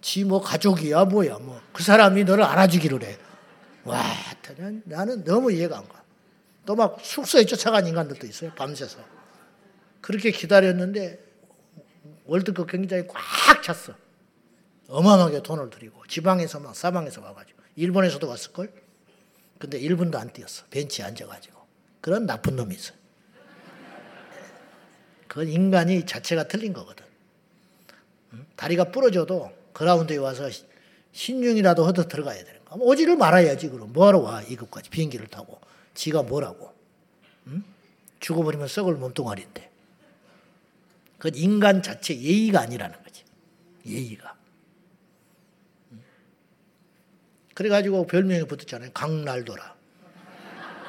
지 뭐 가족이야, 뭐야, 뭐. 그 사람이 너를 알아주기를 해. 와, 나는, 너무 이해가 안 가. 또 막 숙소에 쫓아간 인간들도 있어요, 밤새서. 그렇게 기다렸는데 월드컵 경기장이 꽉 찼어. 어마어마하게 돈을 들이고 지방에서 막 사방에서 와가지고 일본에서도 왔을걸? 근데 1분도 안 뛰었어. 벤치에 앉아가지고. 그런 나쁜 놈이 있어. 그건 인간이 자체가 틀린 거거든. 다리가 부러져도 그라운드에 와서 신중이라도 허더 들어가야 되는 거야. 오지를 말아야지, 그럼. 뭐하러 와, 이것까지. 비행기를 타고. 지가 뭐라고. 응? 죽어버리면 썩을 몸뚱아리인데. 그건 인간 자체 예의가 아니라는 거지. 예의가. 그래가지고 별명이 붙었잖아요. 강날도라.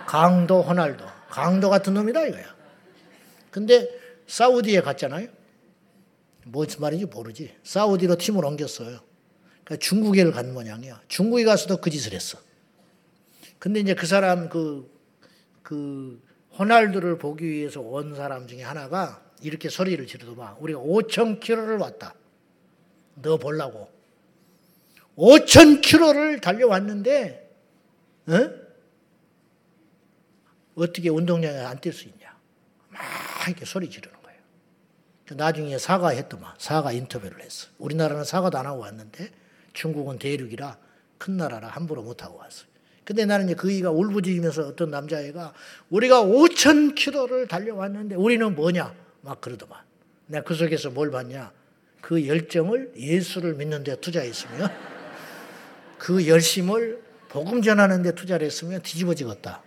강도 호날도. 강도 같은 놈이다 이거야. 근데 사우디에 갔잖아요. 무슨 말인지 모르지. 사우디로 팀을 옮겼어요. 그러니까 중국에를 간 모양이야. 중국에 가서도 그 짓을 했어. 근데 이제 그 사람 그, 그, 호날두를 보기 위해서 온 사람 중에 하나가 이렇게 소리를 지르더만 우리가 5천 킬로를 왔다. 너 보려고. 5천 킬로를 달려왔는데 어? 어떻게 운동량이 안뛸 수 있냐. 막 이렇게 소리 지르는. 나중에 사과했더만 사과 인터뷰를 했어. 우리나라는 사과도 안 하고 왔는데 중국은 대륙이라 큰 나라라 함부로 못 하고 왔어요. 근데 나는 이제 그 이가 울부짖으면서 어떤 남자애가 우리가 5천 킬로를 달려왔는데 우리는 뭐냐 막 그러더만. 내가 그 속에서 뭘 봤냐? 그 열정을 예수를 믿는 데 투자했으면 그 열심을 복음 전하는 데 투자를 했으면 뒤집어지겠다.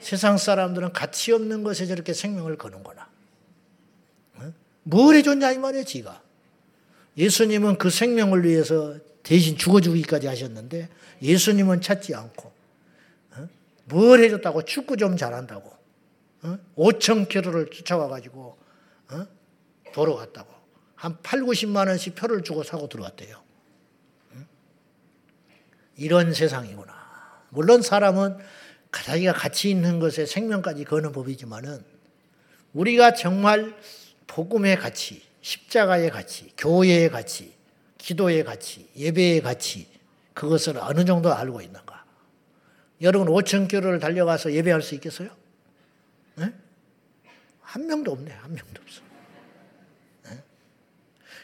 세상 사람들은 가치 없는 것에 저렇게 생명을 거는구나. 뭘 해줬냐 이 말이에요, 지가. 예수님은 그 생명을 위해서 대신 죽어주기까지 하셨는데 예수님은 찾지 않고 뭘 해줬다고 축구 좀 잘한다고 5천 킬로를 쫓아와가지고 보러 갔다고 한 8, 90만 원씩 표를 주고 사고 들어왔대요. 이런 세상이구나. 물론 사람은 자기가 가치 있는 것에 생명까지 거는 법이지만은 우리가 정말 복음의 가치, 십자가의 가치, 교회의 가치, 기도의 가치, 예배의 가치, 그것을 어느 정도 알고 있는가? 여러분 5천 킬로를 달려가서 예배할 수 있겠어요? 네? 한 명도 없네, 한 명도 없어. 네?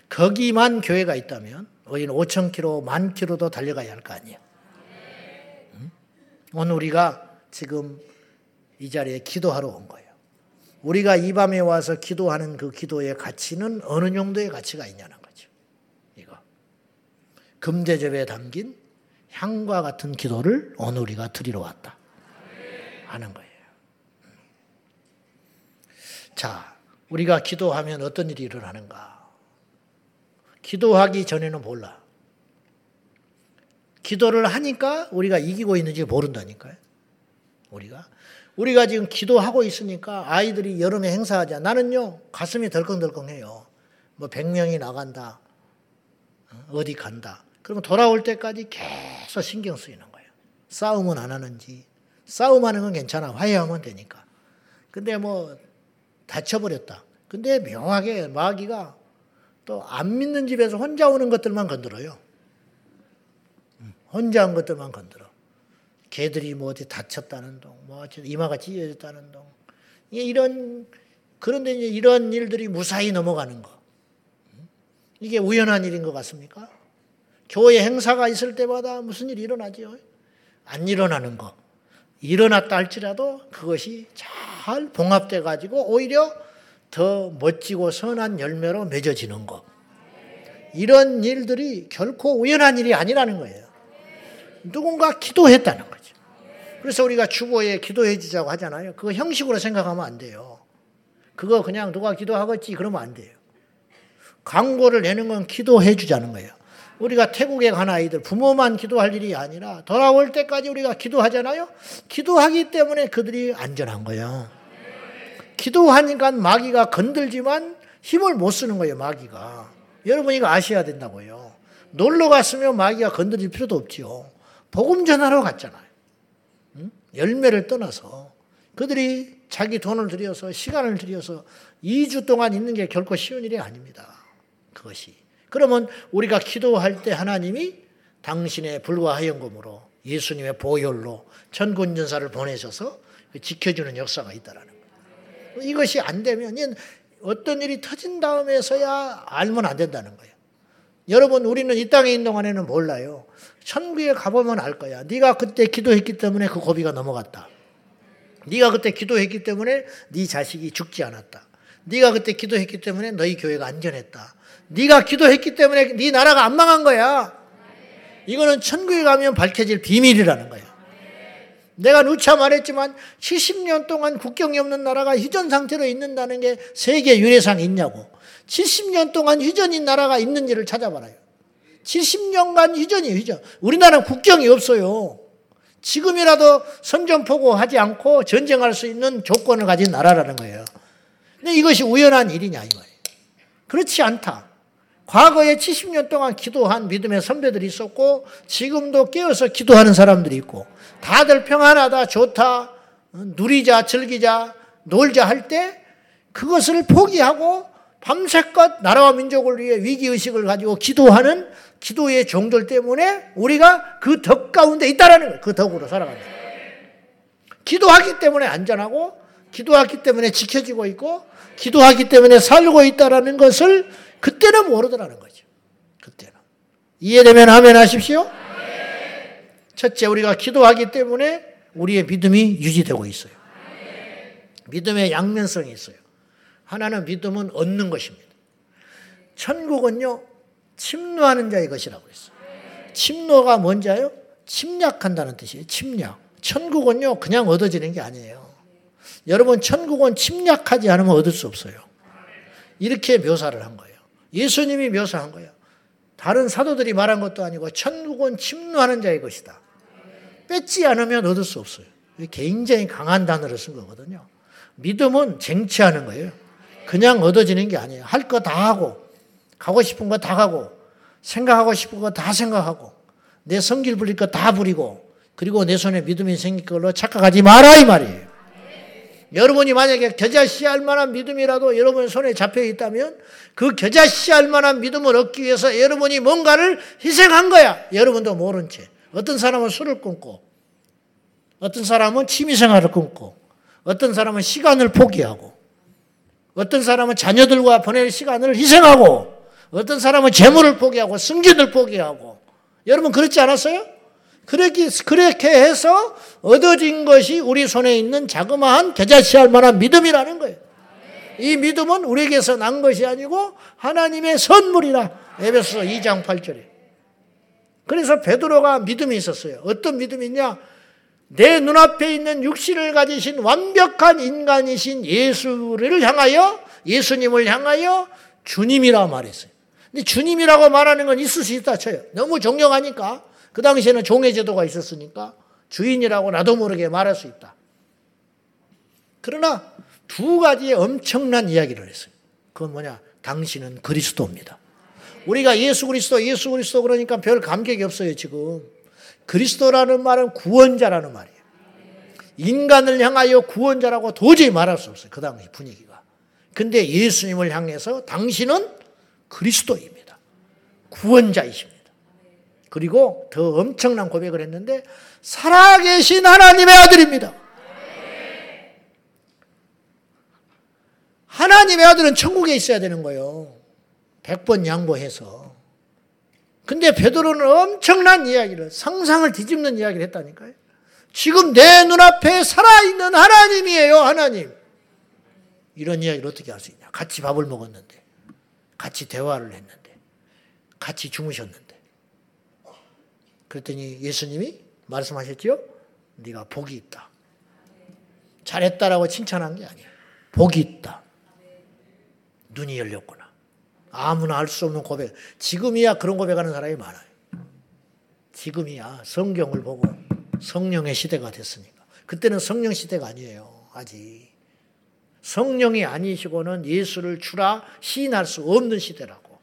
거기만 교회가 있다면 우리는 5천 킬로, 만 킬로도 달려가야 할 거 아니에요. 응? 오늘 우리가 지금 이 자리에 기도하러 온 거예요. 우리가 이 밤에 와서 기도하는 그 기도의 가치는 어느 정도의 가치가 있냐는 거죠. 이거. 금대접에 담긴 향과 같은 기도를 오늘 우리가 드리러 왔다. 하는 거예요. 자, 우리가 기도하면 어떤 일이 일어나는가? 기도하기 전에는 몰라. 기도를 하니까 우리가 이기고 있는지 모른다니까요. 우리가. 우리가 지금 기도하고 있으니까 아이들이 여름에 행사하자. 나는요, 가슴이 덜컹덜컹해요. 뭐 100명이 나간다. 어, 어디 간다. 그러면 돌아올 때까지 계속 신경 쓰이는 거예요. 싸움은 안 하는지. 싸움하는 건 괜찮아. 화해하면 되니까. 근데 뭐 다쳐버렸다. 근데 묘하게 마귀가 또 안 믿는 집에서 혼자 오는 것들만. 음, 혼자 온 것들만 건드려. 개들이 뭐 어디 다쳤다는 동, 뭐 이마가 찢어졌다는 동. 이런 그런데 이제 이런 일들이 무사히 넘어가는 거. 음, 이게 우연한 일인 것 같습니까? 교회 행사가 있을 때마다 무슨 일이 일어나지요? 안 일어나는 거. 일어났다 할지라도 그것이 잘 봉합돼 가지고 오히려 더 멋지고 선한 열매로 맺어지는 것. 이런 일들이 결코 우연한 일이 아니라는 거예요. 누군가 기도했다는 거죠. 그래서 우리가 주보에 기도해 주자고 하잖아요. 그거 형식으로 생각하면 안 돼요. 그거 그냥 누가 기도하겠지 그러면 안 돼요. 광고를 내는 건 기도해 주자는 거예요. 우리가 태국에 간 아이들 부모만 기도할 일이 아니라 돌아올 때까지 우리가 기도하잖아요. 기도하기 때문에 그들이 안전한 거예요. 기도하니까 마귀가 건들지만 힘을 못 쓰는 거예요, 마귀가. 여러분 이거 아셔야 된다고요. 놀러 갔으면 마귀가 건드릴 필요도 없지요. 복음 전하러 갔잖아요. 응? 열매를 떠나서 그들이 자기 돈을 들여서 시간을 들여서 2주 동안 있는 게 결코 쉬운 일이 아닙니다. 그것이. 그러면 우리가 기도할 때 하나님이 당신의 불과 하연금으로 예수님의 보혈로 천군전사를 보내셔서 지켜주는 역사가 있다라는 거예요. 이것이 안 되면 어떤 일이 터진 다음에서야 알면 안 된다는 거예요. 여러분 우리는 이 땅에 있는 동안에는 몰라요. 천국에 가보면 알 거야. 네가 그때 기도했기 때문에 그 고비가 넘어갔다. 네가 그때 기도했기 때문에 네 자식이 죽지 않았다. 네가 그때 기도했기 때문에 너희 교회가 안전했다. 네가 기도했기 때문에 네 나라가 안 망한 거야. 이거는 천국에 가면 밝혀질 비밀이라는 거야. 내가 누차 말했지만 70년 동안 국경이 없는 나라가 휴전 상태로 있는다는 게 세계 유례상 있냐고. 70년 동안 휴전인 나라가 있는지를 찾아봐라요. 70년간 휴전이 휴전. 우리나라는 국경이 없어요. 지금이라도 선전포고 하지 않고 전쟁할 수 있는 조건을 가진 나라라는 거예요. 근데 이것이 우연한 일이냐 이 말이에요. 그렇지 않다. 과거에 70년 동안 기도한 믿음의 선배들이 있었고 지금도 깨어서 기도하는 사람들이 있고 다들 평안하다 좋다 누리자 즐기자 놀자 할 때 그것을 포기하고 밤새껏 나라와 민족을 위해 위기의식을 가지고 기도하는 기도의 종들 때문에 우리가 그 덕 가운데 있다라는 거예요. 그 덕으로 살아간다. 기도하기 때문에 안전하고 기도하기 때문에 지켜지고 있고 기도하기 때문에 살고 있다라는 것을 그때는 모르더라는 거죠. 그때는. 이해되면 하면 하십시오. 첫째, 우리가 기도하기 때문에 우리의 믿음이 유지되고 있어요. 믿음의 양면성이 있어요. 하나는 믿음은 얻는 것입니다. 천국은요, 침노하는 자의 것이라고 했어요. 침노가 뭔지요? 침략한다는 뜻이에요. 침략. 천국은요, 그냥 얻어지는 게 아니에요. 여러분, 천국은 침략하지 않으면 얻을 수 없어요. 이렇게 묘사를 한 거예요. 예수님이 묘사한 거예요. 다른 사도들이 말한 것도 아니고 천국은 침노하는 자의 것이다. 뺏지 않으면 얻을 수 없어요. 굉장히 강한 단어를 쓴 거거든요. 믿음은 쟁취하는 거예요. 그냥 얻어지는 게 아니에요. 할 거 다 하고, 가고 싶은 거 다 가고, 생각하고 싶은 거 다 생각하고, 내 성질 부릴 거 다 부리고, 그리고 내 손에 믿음이 생길 걸로 착각하지 마라 이 말이에요. 여러분이 만약에 겨자씨할 만한 믿음이라도 여러분 손에 잡혀 있다면 그 겨자씨할 만한 믿음을 얻기 위해서 여러분이 뭔가를 희생한 거야. 여러분도 모른 채. 어떤 사람은 술을 끊고, 어떤 사람은 취미생활을 끊고, 어떤 사람은 시간을 포기하고, 어떤 사람은 자녀들과 보낼 시간을 희생하고, 어떤 사람은 재물을 포기하고, 승진을 포기하고, 여러분 그렇지 않았어요? 그렇게, 그렇게 해서 얻어진 것이 우리 손에 있는 자그마한 겨자씨 할 만한 믿음이라는 거예요. 이 믿음은 우리에게서 난 것이 아니고 하나님의 선물이라. 에베소 2장 8절에. 그래서 베드로가 믿음이 있었어요. 어떤 믿음이 있냐? 내 눈앞에 있는 육신을 가지신 완벽한 인간이신 예수를 향하여 예수님을 향하여 주님이라 말했어요. 근데 주님이라고 말하는 건 있을 수 있다 쳐요. 너무 존경하니까. 그 당시에는 종의 제도가 있었으니까 주인이라고 나도 모르게 말할 수 있다. 그러나 두 가지의 엄청난 이야기를 했어요. 그건 뭐냐? 당신은 그리스도입니다. 우리가 예수 그리스도, 예수 그리스도 그러니까 별 감격이 없어요, 지금. 그리스도라는 말은 구원자라는 말이에요. 인간을 향하여 구원자라고 도저히 말할 수 없어요. 그 당시 분위기가. 근데 예수님을 향해서 당신은 그리스도입니다. 구원자이십니다. 그리고 더 엄청난 고백을 했는데 살아계신 하나님의 아들입니다. 하나님의 아들은 천국에 있어야 되는 거예요. 100번 양보해서. 근데 베드로는 엄청난 이야기를 상상을 뒤집는 이야기를 했다니까요. 지금 내 눈앞에 살아있는 하나님이에요, 하나님. 이런 이야기를 어떻게 할 수 있냐. 같이 밥을 먹었는데, 같이 대화를 했는데, 같이 주무셨는데. 그랬더니 예수님이 말씀하셨죠? 네가 복이 있다. 잘했다라고 칭찬한 게 아니야. 복이 있다. 눈이 열렸구나. 아무나 알수 없는 고백. 지금이야 그런 고백하는 사람이 많아요. 지금이야 성경을 보고 성령의 시대가 됐으니까. 그때는 성령 시대가 아니에요. 아직. 성령이 아니시고는 예수를 주라 시인할 수 없는 시대라고.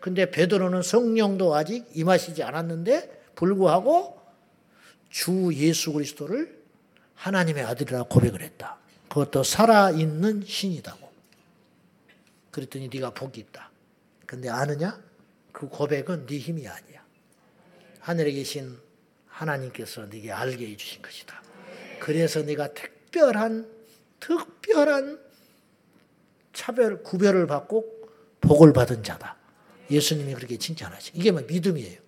근데 베드로는 성령도 아직 임하시지 않았는데 불구하고 주 예수 그리스도를 하나님의 아들이라 고백을 했다. 그것도 살아있는 신이다고. 그랬더니 네가 복이 있다. 근데 아느냐? 그 고백은 네 힘이 아니야. 하늘에 계신 하나님께서 네게 알게 해주신 것이다. 그래서 네가 특별한 특별한 차별 구별을 받고 복을 받은 자다. 예수님이 그렇게 칭찬하시. 이게 뭐 믿음이에요.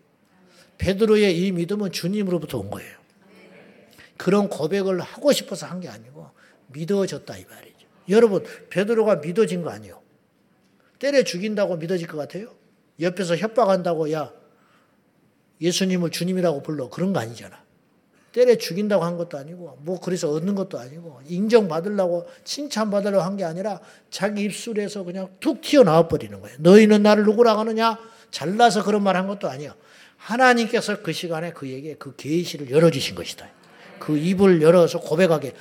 베드로의 이 믿음은 주님으로부터 온 거예요. 그런 고백을 하고 싶어서 한 게 아니고 믿어졌다 이 말이죠. 여러분 베드로가 믿어진 거 아니에요. 때려 죽인다고 믿어질 것 같아요? 옆에서 협박한다고 야 예수님을 주님이라고 불러 그런 거 아니잖아. 때려 죽인다고 한 것도 아니고 뭐 그래서 얻는 것도 아니고 인정받으려고 칭찬받으려고 한 게 아니라 자기 입술에서 그냥 툭 튀어나와 버리는 거예요. 너희는 나를 누구라 하느냐? 잘나서 그런 말 한 것도 아니야. 하나님께서 그 시간에 그에게 그 계시를 열어주신 것이다. 그 입을 열어서 고백하게.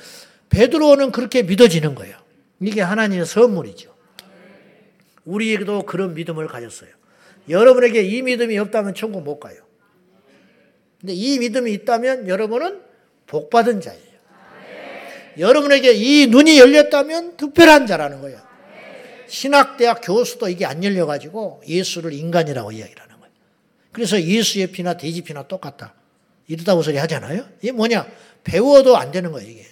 베드로는 그렇게 믿어지는 거예요. 이게 하나님의 선물이죠. 우리에게도 그런 믿음을 가졌어요. 여러분에게 이 믿음이 없다면 천국 못 가요. 근데 이 믿음이 있다면 여러분은 복받은 자예요. 여러분에게 이 눈이 열렸다면 특별한 자라는 거예요. 신학대학 교수도 이게 안 열려가지고 예수를 인간이라고 이야기를 하는 거예요. 그래서 예수의 피나 돼지 피나 똑같다. 이러다고 소리 하잖아요. 이게 뭐냐? 배워도 안 되는 거예요, 이게.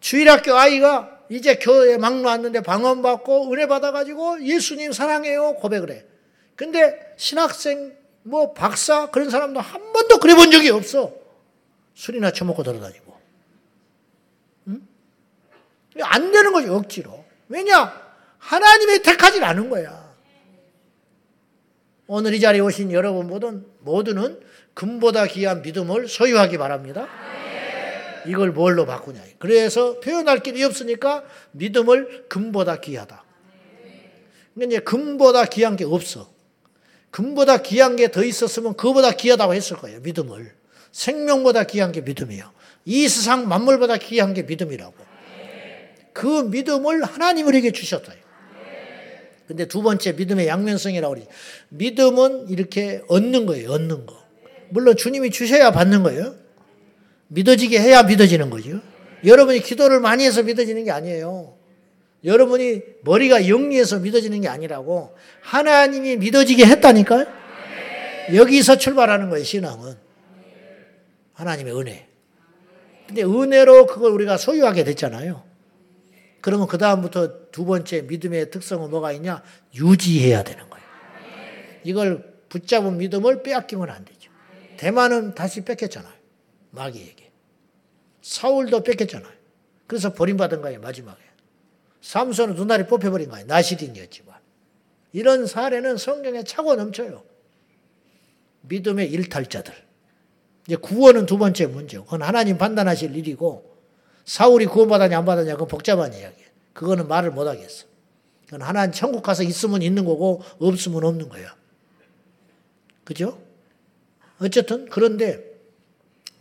주일학교 아이가 이제 교회에 막 나왔는데 방언받고 은혜 받아가지고 예수님 사랑해요 고백을 해. 근데 신학생 뭐 박사 그런 사람도 한 번도 그래 본 적이 없어. 술이나 처먹고 돌아다니고. 응? 안 되는 거지 억지로. 왜냐? 하나님의 택하지 않은 거야. 오늘 이 자리에 오신 여러분 모든 모두는 금보다 귀한 믿음을 소유하기 바랍니다. 이걸 뭘로 바꾸냐. 그래서 표현할 길이 없으니까 믿음을 금보다 귀하다. 근데 이제 금보다 귀한 게 없어. 금보다 귀한 게 더 있었으면 그보다 귀하다고 했을 거예요. 믿음을. 생명보다 귀한 게 믿음이에요. 이 세상 만물보다 귀한 게 믿음이라고. 그 믿음을 하나님 우리에게 주셨어요. 근데 두 번째 믿음의 양면성이라고 그러지. 믿음은 이렇게 얻는 거예요. 얻는 거. 물론 주님이 주셔야 받는 거예요. 믿어지게 해야 믿어지는 거죠. 여러분이 기도를 많이 해서 믿어지는 게 아니에요. 여러분이 머리가 영리해서 믿어지는 게 아니라고 하나님이 믿어지게 했다니까요. 여기서 출발하는 거예요, 신앙은. 하나님의 은혜. 근데 은혜로 그걸 우리가 소유하게 됐잖아요. 그러면 그다음부터 두 번째 믿음의 특성은 뭐가 있냐? 유지해야 되는 거예요. 이걸 붙잡은 믿음을 빼앗기면 안 되죠. 대만은 다시 뺏겼잖아요. 마귀에게. 사울도 뺏겼잖아요. 그래서 버림받은 거예요, 마지막에. 삼손은 눈알이 뽑혀버린 거예요. 나시린이었지만. 이런 사례는 성경에 차고 넘쳐요. 믿음의 일탈자들. 이제 구원은 두 번째 문제고, 그건 하나님 판단하실 일이고, 사울이 구원받았냐 안 받았냐, 그건 복잡한 이야기예요. 그거는 말을 못 하겠어. 그건 하나님 천국 가서 있으면 있는 거고, 없으면 없는 거야. 그죠? 어쨌든, 그런데,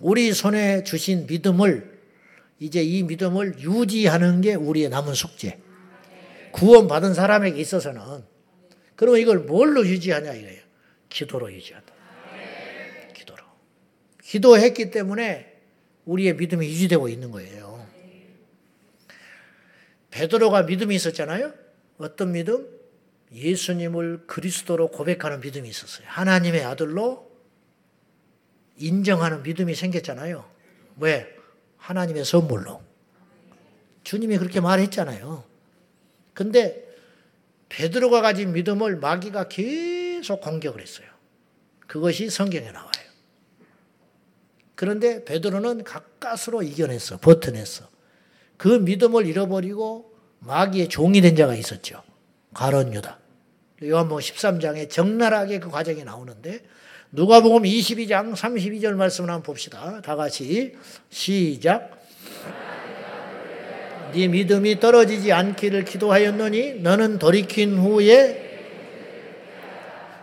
우리 손에 주신 믿음을 이제 이 믿음을 유지하는 게 우리의 남은 숙제. 구원받은 사람에게 있어서는 그러면 이걸 뭘로 유지하냐 이거예요. 기도로 유지한다. 기도로. 기도했기 때문에 우리의 믿음이 유지되고 있는 거예요. 베드로가 믿음이 있었잖아요. 어떤 믿음? 예수님을 그리스도로 고백하는 믿음이 있었어요. 하나님의 아들로 인정하는 믿음이 생겼잖아요. 왜? 하나님의 선물로. 주님이 그렇게 말했잖아요. 근데 베드로가 가진 믿음을 마귀가 계속 공격을 했어요. 그것이 성경에 나와요. 그런데 베드로는 가까스로 이겨냈어. 버텨냈어. 그 믿음을 잃어버리고 마귀의 종이 된 자가 있었죠. 가론 유다. 요한복음 13장에 적나라하게 그 과정이 나오는데 누가복음 22장 32절 말씀을 한번 봅시다. 다 같이 시작. 네 믿음이 떨어지지 않기를 기도하였노니 너는 돌이킨 후에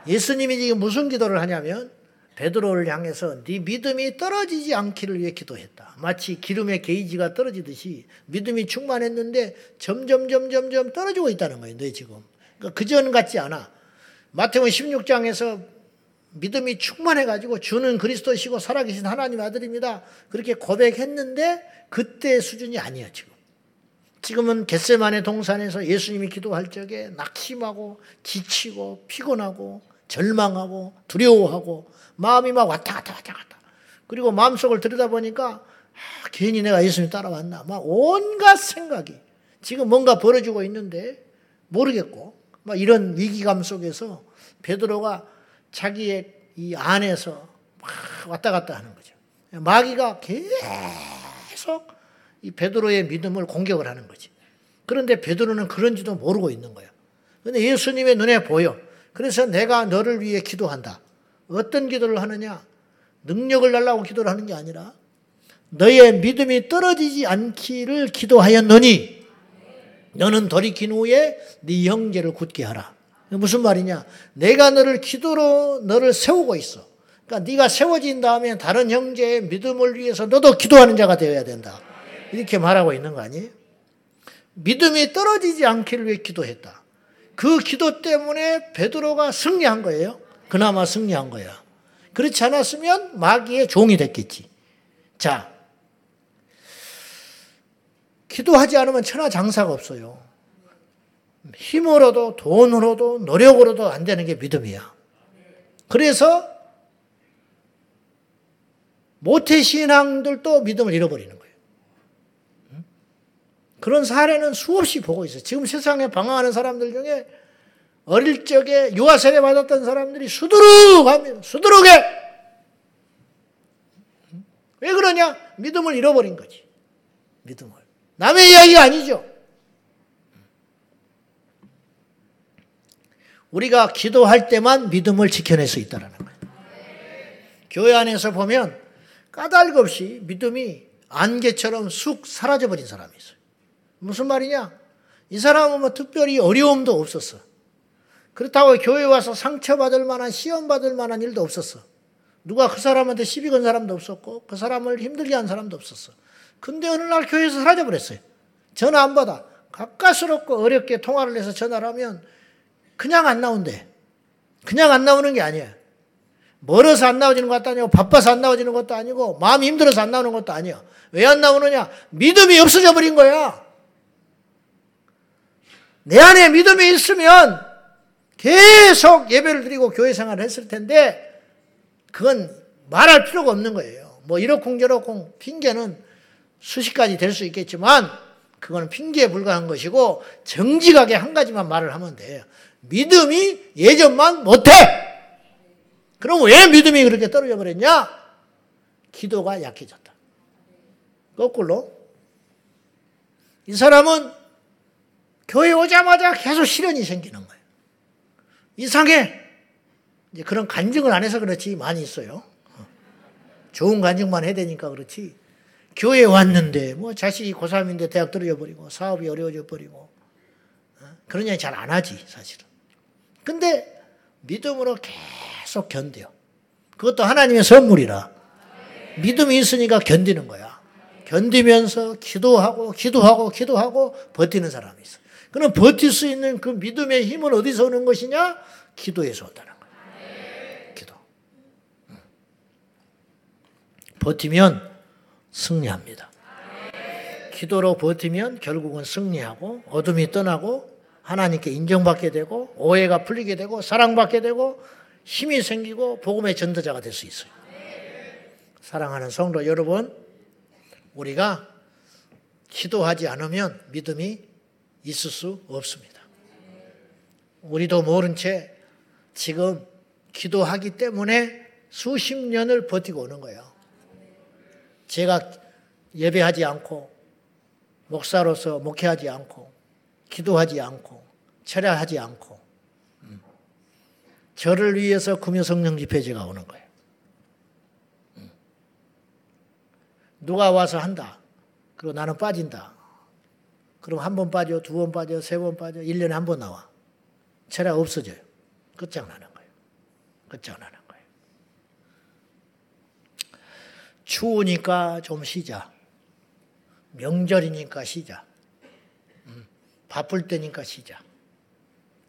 예수님이 지금 무슨 기도를 하냐면 베드로를 향해서 네 믿음이 떨어지지 않기를 위해 기도했다. 마치 기름의 게이지가 떨어지듯이 믿음이 충만했는데 점점 점점점 떨어지고 있다는 거예요. 너 지금. 그러니까 그전 같지 않아. 마태복음 16장에서 믿음이 충만해 가지고 주는 그리스도시고 살아계신 하나님 아들입니다. 그렇게 고백했는데 그때 수준이 아니야, 지금. 지금은 겟세만의 동산에서 예수님이 기도할 적에 낙심하고 지치고 피곤하고 절망하고 두려워하고 마음이 막 왔다 갔다 왔다 갔다. 그리고 마음속을 들여다보니까 아, 괜히 내가 예수님 따라왔나. 막 온갖 생각이 지금 뭔가 벌어지고 있는데 모르겠고 막 이런 위기감 속에서 베드로가 자기의 이 안에서 막 왔다 갔다 하는 거죠. 마귀가 계속 이 베드로의 믿음을 공격을 하는 거지. 그런데 베드로는 그런지도 모르고 있는 거예요. 근데 예수님의 눈에 보여. 그래서 내가 너를 위해 기도한다. 어떤 기도를 하느냐? 능력을 달라고 기도를 하는 게 아니라 너의 믿음이 떨어지지 않기를 기도하였노니 너는 돌이킨 후에 네 형제를 굳게 하라. 무슨 말이냐? 내가 너를 기도로 너를 세우고 있어. 그러니까 네가 세워진 다음에 다른 형제의 믿음을 위해서 너도 기도하는 자가 되어야 된다. 이렇게 말하고 있는 거 아니에요? 믿음이 떨어지지 않기를 위해 기도했다. 그 기도 때문에 베드로가 승리한 거예요. 그나마 승리한 거야. 그렇지 않았으면 마귀의 종이 됐겠지. 자, 기도하지 않으면 천하 장사가 없어요. 힘으로도 돈으로도 노력으로도 안 되는 게 믿음이야. 그래서 모태신앙들도 믿음을 잃어버리는 거예요. 그런 사례는 수없이 보고 있어요. 지금 세상에 방황하는 사람들 중에 어릴 적에 유아 세례 받았던 사람들이 수두룩 하면 수두룩해. 왜 그러냐? 믿음을 잃어버린 거지. 믿음을. 남의 이야기가 아니죠. 우리가 기도할 때만 믿음을 지켜낼 수 있다는 거예요. 교회 안에서 보면 까닭 없이 믿음이 안개처럼 쑥 사라져버린 사람이 있어요. 무슨 말이냐? 이 사람은 뭐 특별히 어려움도 없었어. 그렇다고 교회 와서 상처받을 만한, 시험받을 만한 일도 없었어. 누가 그 사람한테 시비 건 사람도 없었고, 그 사람을 힘들게 한 사람도 없었어. 근데 어느 날 교회에서 사라져버렸어요. 전화 안 받아. 가까스럽고 어렵게 통화를 해서 전화를 하면 그냥 안 나온대. 그냥 안 나오는 게 아니야. 멀어서 안 나오지는 것도 아니고 바빠서 안 나오지는 것도 아니고 마음이 힘들어서 안 나오는 것도 아니야. 왜 안 나오느냐? 믿음이 없어져 버린 거야. 내 안에 믿음이 있으면 계속 예배를 드리고 교회 생활을 했을 텐데 그건 말할 필요가 없는 거예요. 뭐 이러쿵저러쿵 핑계는 수십 가지 될 수 있겠지만 그거는 핑계에 불과한 것이고 정직하게 한 가지만 말을 하면 돼요. 믿음이 예전만 못해. 그럼 왜 믿음이 그렇게 떨어져 버렸냐? 기도가 약해졌다. 거꾸로 이 사람은 교회 오자마자 계속 시련이 생기는 거예요. 이상해. 이제 그런 간증을 안 해서 그렇지 많이 있어요. 좋은 간증만 해야 되니까 그렇지. 교회 왔는데 뭐 자식이 고3인데 대학 들어져 버리고 사업이 어려워져 버리고 그런 얘기 잘 안 하지 사실은. 근데 믿음으로 계속 견뎌. 그것도 하나님의 선물이라. 믿음이 있으니까 견디는 거야. 견디면서 기도하고 기도하고 기도하고 버티는 사람이 있어. 그럼 버틸 수 있는 그 믿음의 힘은 어디서 오는 것이냐? 기도에서 온다는 거야. 기도. 버티면 승리합니다. 기도로 버티면 결국은 승리하고 어둠이 떠나고 하나님께 인정받게 되고 오해가 풀리게 되고 사랑받게 되고 힘이 생기고 복음의 전도자가 될 수 있어요. 사랑하는 성도 여러분, 우리가 기도하지 않으면 믿음이 있을 수 없습니다. 우리도 모른 채 지금 기도하기 때문에 수십 년을 버티고 오는 거예요. 제가 예배하지 않고 목사로서 목회하지 않고 기도하지 않고 철야하지 않고 음. 저를 위해서 금요 성령 집회제가 오는 거예요. 음. 누가 와서 한다. 그리고 나는 빠진다. 그럼 한 번 빠져, 두 번 빠져, 세 번 빠져, 1년에 한 번 나와. 철야 없어져요. 끝장나는 거예요. 끝장나는 거예요. 추우니까 좀 쉬자. 명절이니까 쉬자. 음, 바쁠 때니까 쉬자.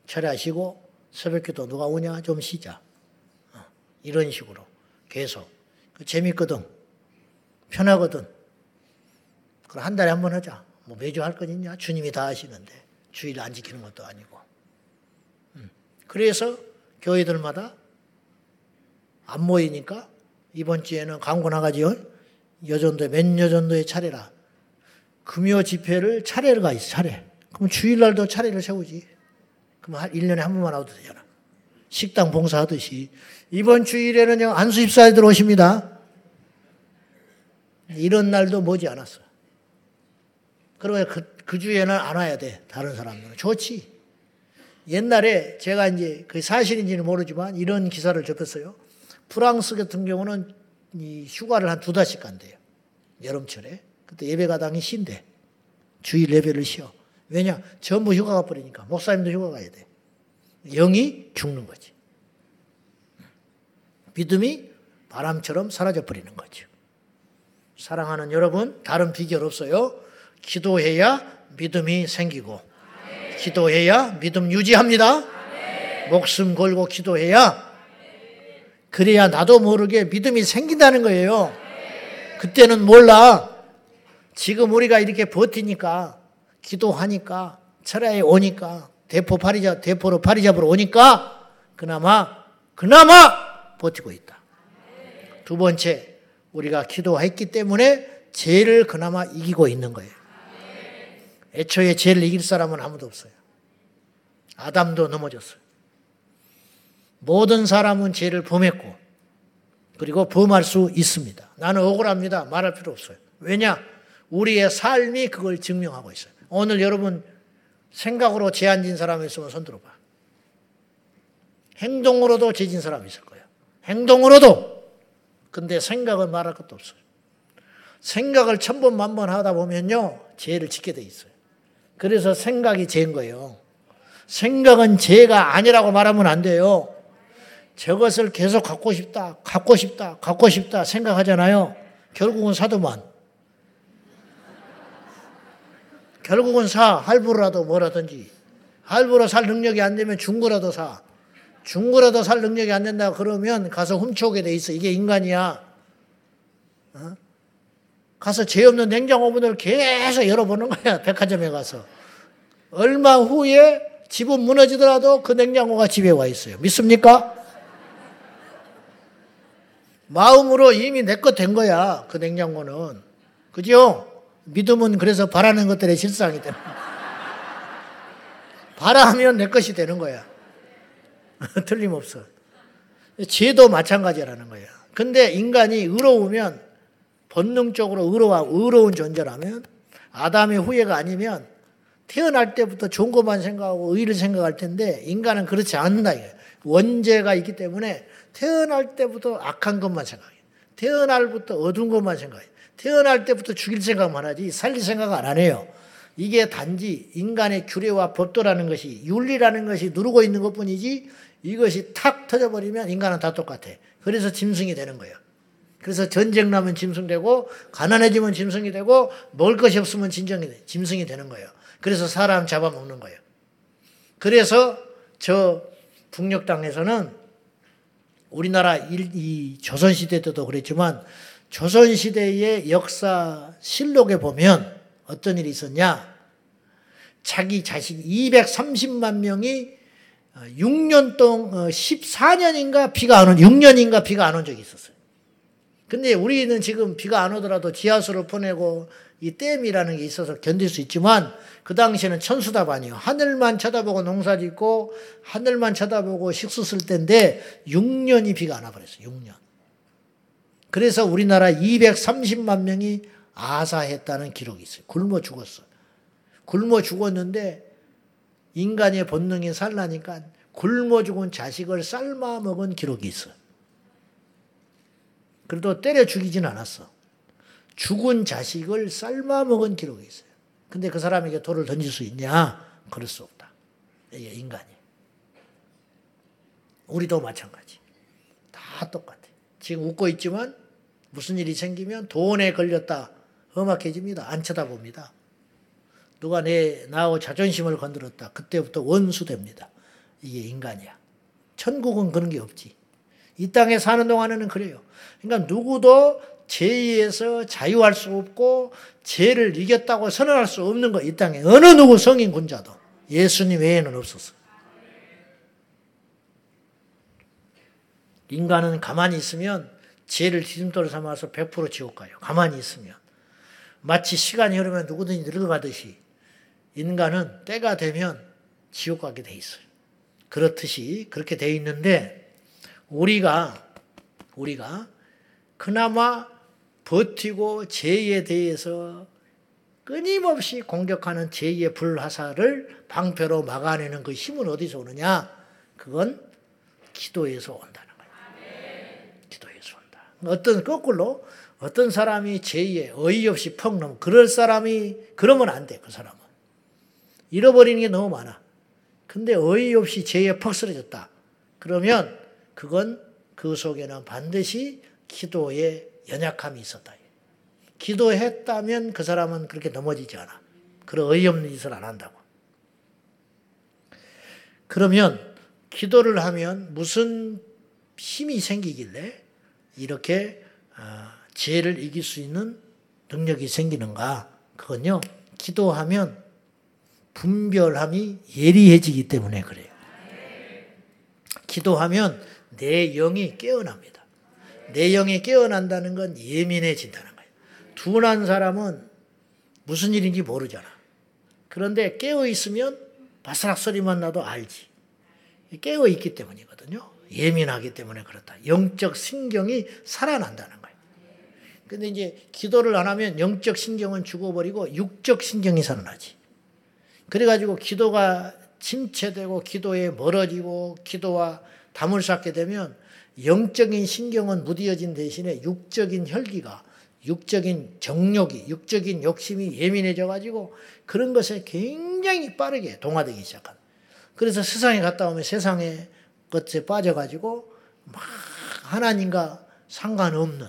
철야쉬고 새벽기도 누가 오냐 좀 쉬자. 어, 이런 식으로 계속 그 재밌거든. 편하거든. 그럼 한 달에 한 번 하자. 뭐 매주 할 건 있냐? 주님이 다 하시는데 주일 안 지키는 것도 아니고. 음, 그래서 교회들마다 안 모이니까 이번 주에는 광고 나가지요. 여전도에 몇 여전도에 차례라. 금요 집회를 차례를 가 있어, 차례. 그럼 주일날도 차례를 세우지. 그럼 한 1년에 한 번만 와도 되잖아. 식당 봉사하듯이. 이번 주일에는 안수 입사에 들어오십니다. 이런 날도 머지 않았어. 그러면 그, 그 주에는 안 와야 돼. 다른 사람들은. 좋지. 옛날에 제가 이제 그 사실인지는 모르지만 이런 기사를 접했어요. 프랑스 같은 경우는 이 휴가를 한 두 달씩 간대요. 여름철에. 그때 예배가당이 쉰대. 주일 예배를 쉬어. 왜냐? 전부 휴가 가버리니까. 목사님도 휴가 가야 돼. 영이 죽는 거지. 믿음이 바람처럼 사라져 버리는 거죠. 사랑하는 여러분, 다른 비결 없어요. 기도해야 믿음이 생기고, 기도해야 믿음 유지합니다. 목숨 걸고 기도해야, 그래야 나도 모르게 믿음이 생긴다는 거예요. 그때는 몰라. 지금 우리가 이렇게 버티니까, 기도하니까, 철야에 오니까, 대포 파리자, 대포로 파리 잡으러 오니까, 그나마, 그나마 버티고 있다. 두 번째, 우리가 기도했기 때문에 죄를 그나마 이기고 있는 거예요. 애초에 죄를 이길 사람은 아무도 없어요. 아담도 넘어졌어요. 모든 사람은 죄를 범했고, 그리고 범할 수 있습니다. 나는 억울합니다. 말할 필요 없어요. 왜냐? 우리의 삶이 그걸 증명하고 있어요. 오늘 여러분 생각으로 죄안 진 사람 있으면 손 들어봐. 행동으로도 죄진 사람 있을 거예요. 행동으로도. 근데 생각은 말할 것도 없어요. 생각을 천번 만번 하다 보면요. 죄를 짓게 돼 있어요. 그래서 생각이 죄인 거예요. 생각은 죄가 아니라고 말하면 안 돼요. 저것을 계속 갖고 싶다, 갖고 싶다, 갖고 싶다 생각하잖아요. 결국은 사도만. 결국은 사, 할부라도 뭐라든지. 할부로 살 능력이 안 되면 중고라도 사. 중고라도 살 능력이 안 된다 그러면 가서 훔쳐오게 돼 있어. 이게 인간이야. 어? 가서 죄 없는 냉장고 문을 계속 열어보는 거야. 백화점에 가서. 얼마 후에 집은 무너지더라도 그 냉장고가 집에 와 있어요. 믿습니까? 마음으로 이미 내 것 된 거야. 그 냉장고는. 그죠? 믿음은 그래서 바라는 것들의 실상이 되는 거야. 바라면 내 것이 되는 거야. 틀림없어. 죄도 마찬가지라는 거야. 근데 인간이 의로우면 본능적으로 의로와 의로운 존재라면 아담의 후예가 아니면 태어날 때부터 좋은 것만 생각하고 의를 생각할 텐데 인간은 그렇지 않는다. 원죄가 있기 때문에 태어날 때부터 악한 것만 생각해. 태어날부터 어두운 것만 생각해. 태어날 때부터 죽일 생각만 하지 살릴 생각 안 해요. 이게 단지 인간의 규례와 법도라는 것이 윤리라는 것이 누르고 있는 것 뿐이지 이것이 탁 터져버리면 인간은 다 똑같아. 그래서 짐승이 되는 거예요. 그래서 전쟁 나면 짐승 되고 가난해지면 짐승이 되고 먹을 것이 없으면 진정이 돼. 짐승이 되는 거예요. 그래서 사람 잡아먹는 거예요. 그래서 저 북녘 땅에서는 우리나라 일, 이 조선시대 때도 그랬지만 조선시대의 역사 실록에 보면 어떤 일이 있었냐? 자기 자신 230만 명이 6년 동안 14년인가 비가 안 온, 6년인가 비가 안 온 적이 있었어요. 근데 우리는 지금 비가 안 오더라도 지하수를 보내고 이 댐이라는 게 있어서 견딜 수 있지만 그 당시에는 천수답 아니요. 하늘만 쳐다보고 농사 짓고 하늘만 쳐다보고 식수 쓸 때인데 6년이 비가 안 와버렸어요. 6년. 그래서 우리나라 230만 명이 아사했다는 기록이 있어요. 굶어 죽었어. 굶어 죽었는데 인간의 본능이 살라니까 굶어 죽은 자식을 삶아 먹은 기록이 있어. 그래도 때려 죽이진 않았어. 죽은 자식을 삶아 먹은 기록이 있어요. 근데 그 사람에게 돌을 던질 수 있냐? 그럴 수 없다. 이게 인간이. 우리도 마찬가지. 다 똑같아. 지금 웃고 있지만 무슨 일이 생기면 돈에 걸렸다. 험악해집니다. 안 쳐다봅니다. 누가 내, 나하고 자존심을 건드렸다. 그때부터 원수 됩니다. 이게 인간이야. 천국은 그런 게 없지. 이 땅에 사는 동안에는 그래요. 그러니까 누구도 죄에서 자유할 수 없고 죄를 이겼다고 선언할 수 없는 거 이 땅에 어느 누구 성인 군자도 예수님 외에는 없었어. 인간은 가만히 있으면 죄를 뒤집도로 삼아서 100% 지옥 가요. 가만히 있으면. 마치 시간이 흐르면 누구든지 늙어가듯이 인간은 때가 되면 지옥 가게 돼 있어요. 그렇듯이 그렇게 돼 있는데 우리가 우리가 그나마 버티고 죄에 대해서 끊임없이 공격하는 죄의 불화살을 방패로 막아내는 그 힘은 어디서 오느냐? 그건 기도에서 온다는 거예요. 기도에서 온다. 어떤 거꾸로 어떤 사람이 죄에 어이없이 퍽 넘어 그럴 사람이 그러면 안 돼. 그 사람은 잃어버리는 게 너무 많아. 근데 어이없이 죄에 퍽 쓰러졌다. 그러면 그건 그 속에는 반드시 기도의 연약함이 있었다. 기도했다면 그 사람은 그렇게 넘어지지 않아. 그런 어이없는 짓을 안 한다고. 그러면 기도를 하면 무슨 힘이 생기길래 이렇게 아, 죄를 이길 수 있는 능력이 생기는가? 그건요, 기도하면 분별함이 예리해지기 때문에 그래요. 기도하면 내 영이 깨어납니다. 내 영이 깨어난다는 건 예민해진다는 거예요. 둔한 사람은 무슨 일인지 모르잖아. 그런데 깨어 있으면 바스락 소리만 나도 알지. 깨어 있기 때문이거든요. 예민하기 때문에 그렇다. 영적 신경이 살아난다는 거예요. 근데 이제 기도를 안 하면 영적 신경은 죽어버리고 육적 신경이 살아나지. 그래가지고 기도가 침체되고 기도에 멀어지고 기도와 담을 쌓게 되면 영적인 신경은 무디어진 대신에 육적인 혈기가 육적인 정욕이 육적인 욕심이 예민해져 가지고 그런 것에 굉장히 빠르게 동화되기 시작한. 그래서 세상에 갔다 오면 세상의 것에 빠져 가지고 막 하나님과 상관없는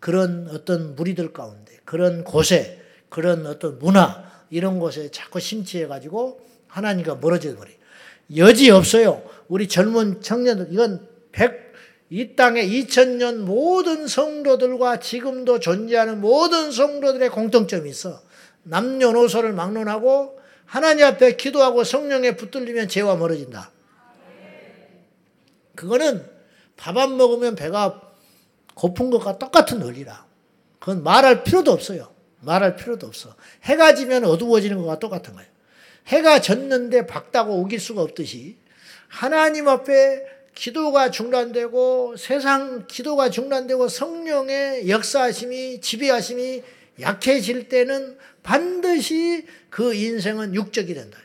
그런 어떤 무리들 가운데 그런 곳에 그런 어떤 문화 이런 곳에 자꾸 심취해 가지고 하나님과 멀어져 버려. 여지 없어요. 우리 젊은 청년들 이건 100, 이 땅에 2000년 모든 성도들과 지금도 존재하는 모든 성도들의 공통점이 있어. 남녀노소를 막론하고 하나님 앞에 기도하고 성령에 붙들리면 죄와 멀어진다. 그거는 밥 안 먹으면 배가 고픈 것과 똑같은 논리라. 그건 말할 필요도 없어요. 말할 필요도 없어. 해가 지면 어두워지는 것과 똑같은 거예요. 해가 졌는데 밝다고 우길 수가 없듯이 하나님 앞에 기도가 중단되고 세상 기도가 중단되고 성령의 역사하심이 지배하심이 약해질 때는 반드시 그 인생은 육적이 된다.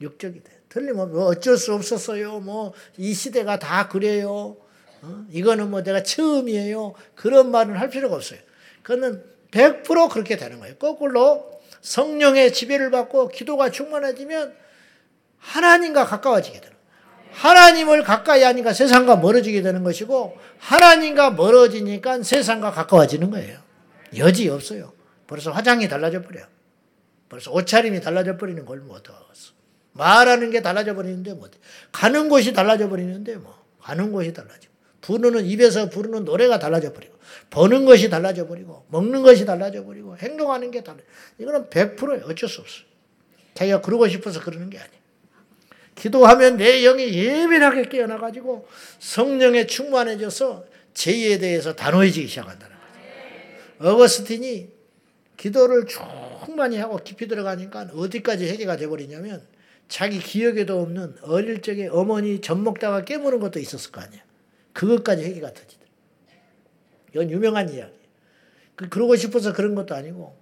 육적이 돼. 틀림없이 뭐 어쩔 수 없었어요. 뭐 이 시대가 다 그래요. 어? 이거는 뭐 내가 처음이에요. 그런 말은 할 필요가 없어요. 그거는 100% 그렇게 되는 거예요. 거꾸로 성령의 지배를 받고 기도가 충만해지면 하나님과 가까워지게 되는 거예요. 하나님을 가까이 하니까 세상과 멀어지게 되는 것이고 하나님과 멀어지니까 세상과 가까워지는 거예요. 여지 없어요. 벌써 화장이 달라져 버려요. 벌써 옷차림이 달라져 버리는 걸 못하겠어. 말하는 게 달라져 버리는데 뭐 가는 곳이 달라져 버리는데 뭐 가는 곳이 달라져. 부르는 입에서 부르는 노래가 달라져 버리고 버는 것이 달라져 버리고 먹는 것이 달라져 버리고 행동하는 게 달라. 이거는 100% 어쩔 수 없어. 자기가 그러고 싶어서 그러는 게 아니야. 기도하면 내 영이 예민하게 깨어나 가지고 성령에 충만해져서 죄에 대해서 단호해지기 시작한다는 거죠. 어거스틴이 기도를 충만히 하고 깊이 들어가니까 어디까지 해결가 돼 버리냐면 자기 기억에도 없는 어릴 적에 어머니 젖 먹다가 깨무는 것도 있었을 거 아니야. 그것까지 해결가 터지더라. 이건 유명한 이야기. 그, 그러고 싶어서 그런 것도 아니고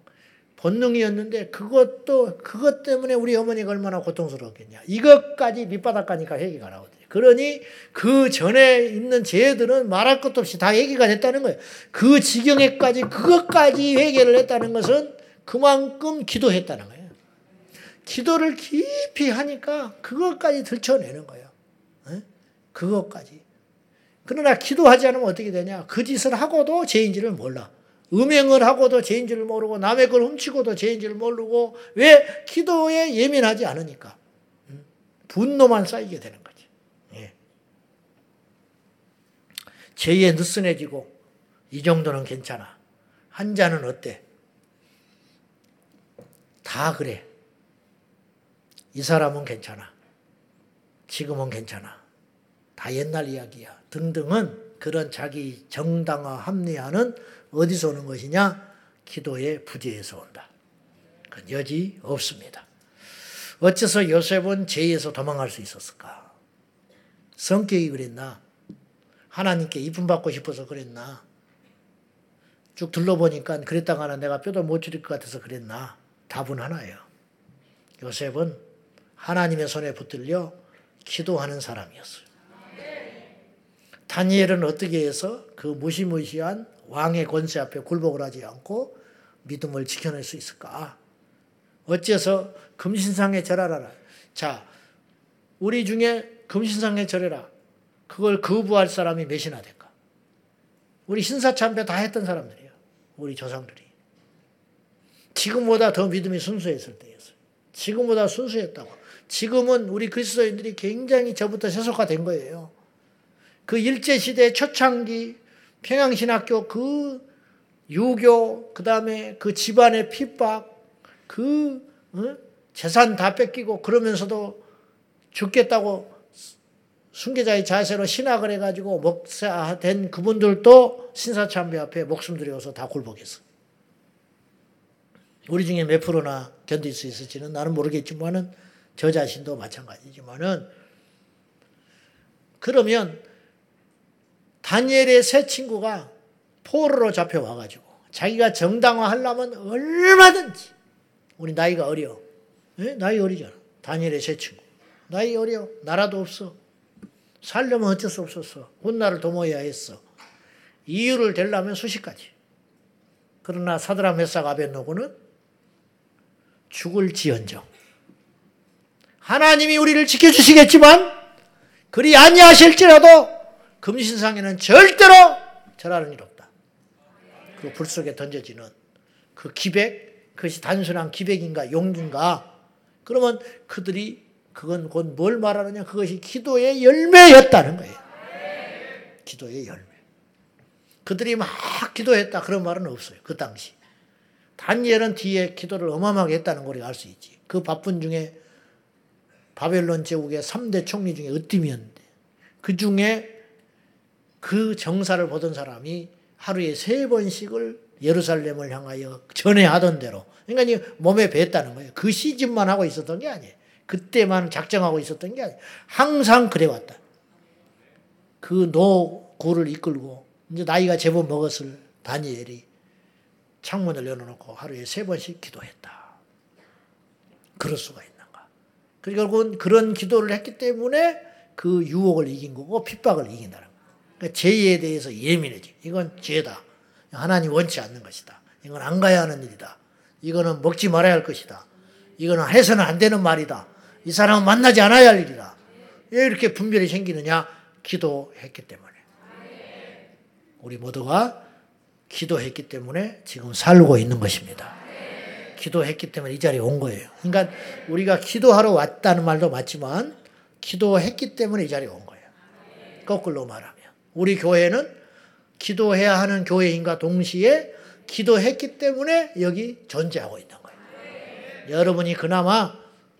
본능이었는데 그것도 그것 때문에 우리 어머니가 얼마나 고통스러웠겠냐. 이것까지 밑바닥 가니까 회개가 나오더니 그러니 그 전에 있는 죄들은 말할 것도 없이 다 회개가 됐다는 거예요. 그 지경에까지 그것까지 회개를 했다는 것은 그만큼 기도했다는 거예요. 기도를 깊이 하니까 그것까지 들춰내는 거예요. 그것까지. 그러나 기도하지 않으면 어떻게 되냐? 그 짓을 하고도 죄인지를 몰라. 음행을 하고도 죄인지를 모르고 남의 걸 훔치고도 죄인지를 모르고 왜 기도에 예민하지 않으니까 분노만 쌓이게 되는 거지. 예. 죄에 느슨해지고 이 정도는 괜찮아. 한 잔은 어때? 다 그래. 이 사람은 괜찮아. 지금은 괜찮아. 다 옛날 이야기야. 등등은 그런 자기 정당화 합리화는 어디서 오는 것이냐? 기도의 부재에서 온다. 그 여지 없습니다. 어째서 요셉은 죄에서 도망갈 수 있었을까? 성격이 그랬나? 하나님께 이쁨 받고 싶어서 그랬나? 쭉 둘러보니까 그랬다가는 내가 뼈도 못 줄일 것 같아서 그랬나? 답은 하나예요. 요셉은 하나님의 손에 붙들려 기도하는 사람이었어요. 다니엘은 어떻게 해서 그 무시무시한 왕의 권세 앞에 굴복을 하지 않고 믿음을 지켜낼 수 있을까? 어째서 금신상에 절하라. 자, 우리 중에 금신상에 절해라. 그걸 거부할 사람이 몇이나 될까? 우리 신사참배 다 했던 사람들이에요. 우리 조상들이. 지금보다 더 믿음이 순수했을 때였어요. 지금보다 순수했다고. 지금은 우리 그리스도인들이 굉장히 저부터 세속화된 거예요. 그 일제시대 초창기 평양신학교 그 유교, 그 다음에 그 집안의 핍박, 그 어? 재산 다 뺏기고 그러면서도 죽겠다고 순계자의 자세로 신학을 해가지고 목사된 그분들도 신사참배 앞에 목숨 들여서 다 굴복했어. 우리 중에 몇 프로나 견딜 수 있을지는 나는 모르겠지만은 저 자신도 마찬가지지만은 그러면 다니엘의 새 친구가 포로로 잡혀와가지고 자기가 정당화 하려면 얼마든지 우리 나이가 어려. 네? 나이 어리잖아. 다니엘의 새 친구. 나이 어려. 나라도 없어. 살려면 어쩔 수 없었어. 혼나를 도모해야 했어. 이유를 대려면 수십 가지. 그러나 사드라 메삭 아벤노고는 죽을 지연정. 하나님이 우리를 지켜주시겠지만 그리 아니하실지라도 금신상에는 절대로 절하는 일 없다. 그 불 속에 던져지는 그 기백, 그것이 단순한 기백인가 용기인가? 그러면 그들이 그건 곧 뭘 말하느냐? 그것이 기도의 열매였다는 거예요. 기도의 열매. 그들이 막 기도했다 그런 말은 없어요. 그 당시. 다니엘은 뒤에 기도를 어마어마하게 했다는 걸 알 수 있지. 그 바쁜 중에 바벨론 제국의 3대 총리 중에 으뜸이었는데 그 중에 그 정사를 보던 사람이 하루에 세 번씩을 예루살렘을 향하여 전에 하던 대로 그러니까 몸에 뱄다는 거예요. 그 시즌만 하고 있었던 게 아니에요. 그때만 작정하고 있었던 게 아니에요. 항상 그래왔다. 그 노구를 이끌고 이제 나이가 제법 먹었을 다니엘이 창문을 열어놓고 하루에 세 번씩 기도했다. 그럴 수가. 그리고 결국은 그런 기도를 했기 때문에 그 유혹을 이긴 거고 핍박을 이긴다는 그러니까 죄에 대해서 예민해지. 이건 죄다. 하나님 원치 않는 것이다. 이건 안 가야 하는 일이다. 이거는 먹지 말아야 할 것이다. 이거는 해서는 안 되는 말이다. 이 사람은 만나지 않아야 할 일이다. 왜 이렇게 분별이 생기느냐? 기도했기 때문에. 우리 모두가 기도했기 때문에 지금 살고 있는 것입니다. 기도했기 때문에 이 자리에 온 거예요. 그러니까 우리가 기도하러 왔다는 말도 맞지만 기도했기 때문에 이 자리에 온 거예요. 거꾸로 말하면. 우리 교회는 기도해야 하는 교회인과 동시에 기도했기 때문에 여기 존재하고 있는 거예요. 여러분이 그나마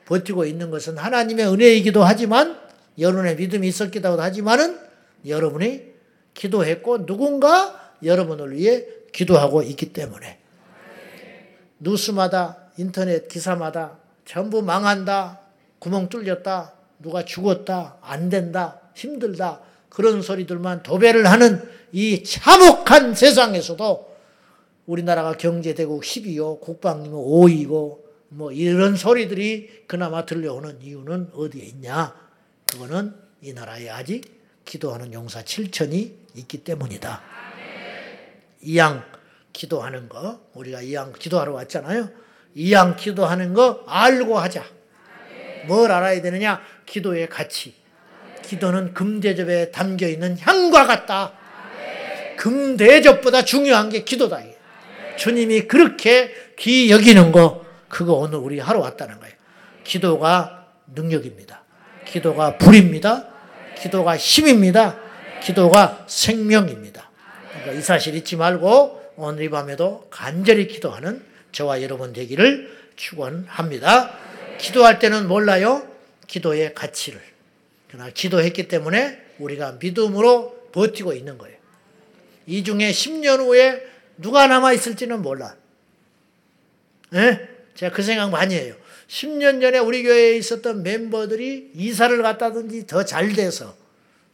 버티고 있는 것은 하나님의 은혜이기도 하지만 여러분의 믿음이 있었기도 하지만은 여러분이 기도했고 누군가 여러분을 위해 기도하고 있기 때문에 뉴스마다 인터넷 기사마다 전부 망한다, 구멍 뚫렸다, 누가 죽었다, 안 된다, 힘들다 그런 소리들만 도배를 하는 이 참혹한 세상에서도 우리나라가 경제대국 10위요, 국방이면 5위고, 뭐 이런 소리들이 그나마 들려오는 이유는 어디에 있냐? 그거는 이 나라에 아직 기도하는 용사 7천이 있기 때문이다. 이양 기도하는 거, 우리가 이양 기도하러 왔잖아요. 이양 기도하는 거 알고 하자. 뭘 알아야 되느냐? 기도의 가치. 기도는 금대접에 담겨 있는 향과 같다. 금대접보다 중요한 게 기도다. 주님이 그렇게 귀 여기는 거, 그거 오늘 우리 하러 왔다는 거예요. 기도가 능력입니다. 기도가 불입니다. 기도가 힘입니다. 기도가 생명입니다. 그러니까 이 사실 잊지 말고 오늘 이 밤에도 간절히 기도하는 저와 여러분 되기를 축원합니다. 기도할 때는 몰라요. 기도의 가치를. 그러나 기도했기 때문에 우리가 믿음으로 버티고 있는 거예요. 이 중에 10년 후에 누가 남아 있을지는 몰라. 예? 제가 그 생각 많이 해요. 10년 전에 우리 교회에 있었던 멤버들이 이사를 갔다든지 더 잘 돼서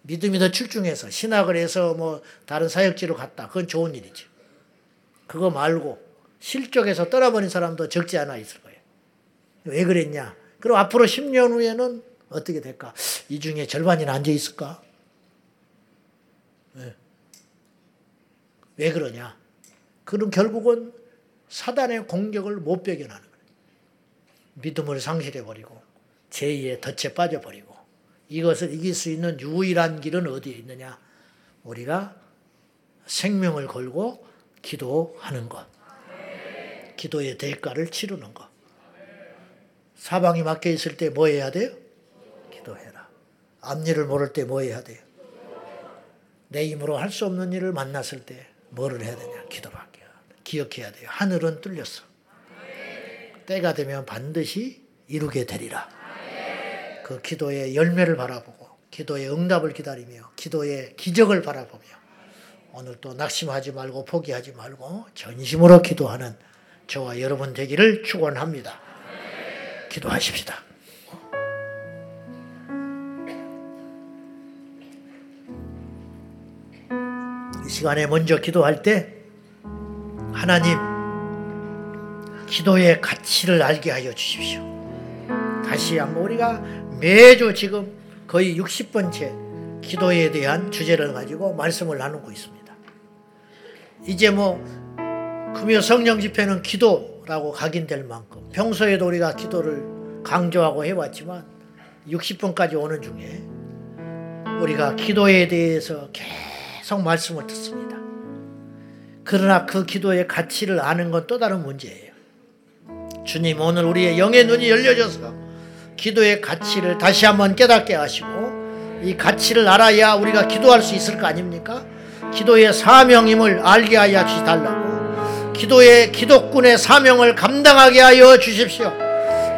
믿음이 더 출중해서 신학을 해서 뭐 다른 사역지로 갔다. 그건 좋은 일이지. 그거 말고 실족에서 떠나버린 사람도 적지 않아 있을 거예요. 왜 그랬냐? 그럼 앞으로 10년 후에는 어떻게 될까? 이 중에 절반이나 앉아 있을까? 네. 왜 그러냐? 그럼 결국은 사단의 공격을 못 배겨나는 거예요. 믿음을 상실해버리고 죄의 덫에 빠져버리고 이것을 이길 수 있는 유일한 길은 어디에 있느냐? 우리가 생명을 걸고 기도하는 것. 기도의 대가를 치르는 것. 사방이 막혀 있을 때 뭐 해야 돼요? 기도해라. 앞일을 모를 때 뭐 해야 돼요? 내 힘으로 할 수 없는 일을 만났을 때 뭐를 해야 되냐? 기도밖에. 기억해야 돼요. 하늘은 뚫렸어. 때가 되면 반드시 이루게 되리라. 그 기도의 열매를 바라보고 기도의 응답을 기다리며 기도의 기적을 바라보며 오늘 또 낙심하지 말고 포기하지 말고 전심으로 기도하는 저와 여러분 되기를 축원합니다. 기도하십시다. 이 시간에 먼저 기도할 때 하나님 기도의 가치를 알게 하여 주십시오. 다시 한번 우리가 매주 지금 거의 60번째 기도에 대한 주제를 가지고 말씀을 나누고 있습니다. 이제 뭐 금요 성령 집회는 기도라고 각인될 만큼 평소에도 우리가 기도를 강조하고 해왔지만 60번까지 오는 중에 우리가 기도에 대해서 계속 말씀을 듣습니다. 그러나 그 기도의 가치를 아는 건 또 다른 문제예요. 주님 오늘 우리의 영의 눈이 열려져서 기도의 가치를 다시 한번 깨닫게 하시고 이 가치를 알아야 우리가 기도할 수 있을 거 아닙니까? 기도의 사명임을 알게 하여 주달라고 기도의 기독군의 사명을 감당하게 하여 주십시오.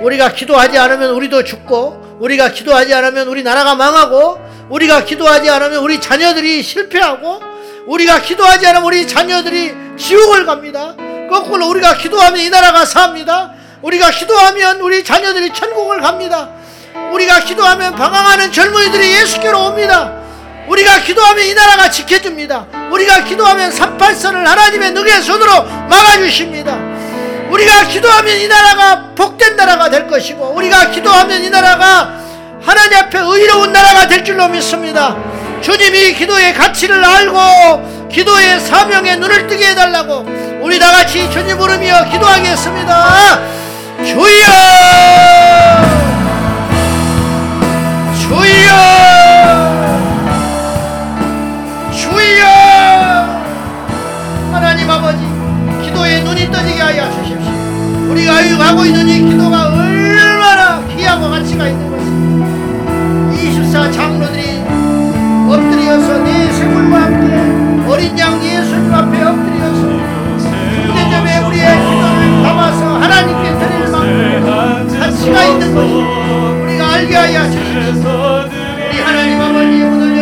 우리가 기도하지 않으면 우리도 죽고 우리가 기도하지 않으면 우리 나라가 망하고 우리가 기도하지 않으면 우리 자녀들이 실패하고 우리가 기도하지 않으면 우리 자녀들이 지옥을 갑니다. 거꾸로 우리가 기도하면 이 나라가 삽니다. 우리가 기도하면 우리 자녀들이 천국을 갑니다. 우리가 기도하면 방황하는 젊은이들이 예수께로 옵니다. 우리가 기도하면 이 나라가 지켜줍니다. 우리가 기도하면 38선을 하나님의 능의 손으로 막아주십니다. 우리가 기도하면 이 나라가 복된 나라가 될 것이고 우리가 기도하면 이 나라가 하나님 앞에 의로운 나라가 될 줄로 믿습니다. 주님이 기도의 가치를 알고 기도의 사명에 눈을 뜨게 해달라고 우리 다 같이 주님 부르며 기도하겠습니다 주여 주여 주여! 하나님 아버지 기도에 눈이 떠지게 하여 주십시오. 우리가 하고 있는 이 기도가 얼마나 귀하고 가치가 있는 것입니다 24 장로들이 엎드려서 네 생물과 함께 어린 양 예수님 앞에 엎드려서 대점에 우리의 기도를 담아서 하나님께 드릴 만큼 가치가 있는 것이 우리가 알게 하여 주시옵소서 우리 하나님 아버지 오늘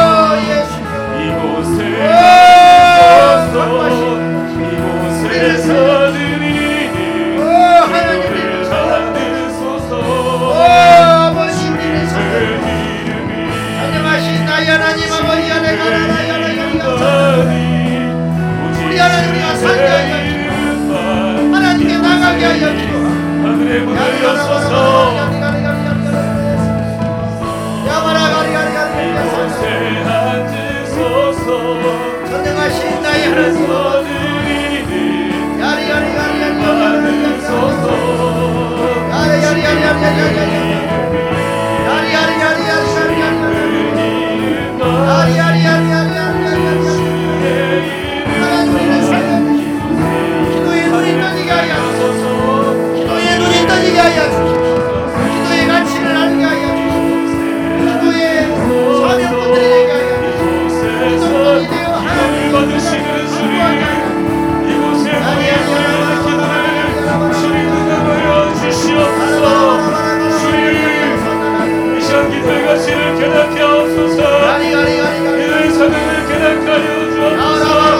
하늘의 문을 여소서. 이곳에 앉으소서. 전능하신 자신을 깨닫게 하옵소서. 이 성경을 깨닫게 하여 주옵소서.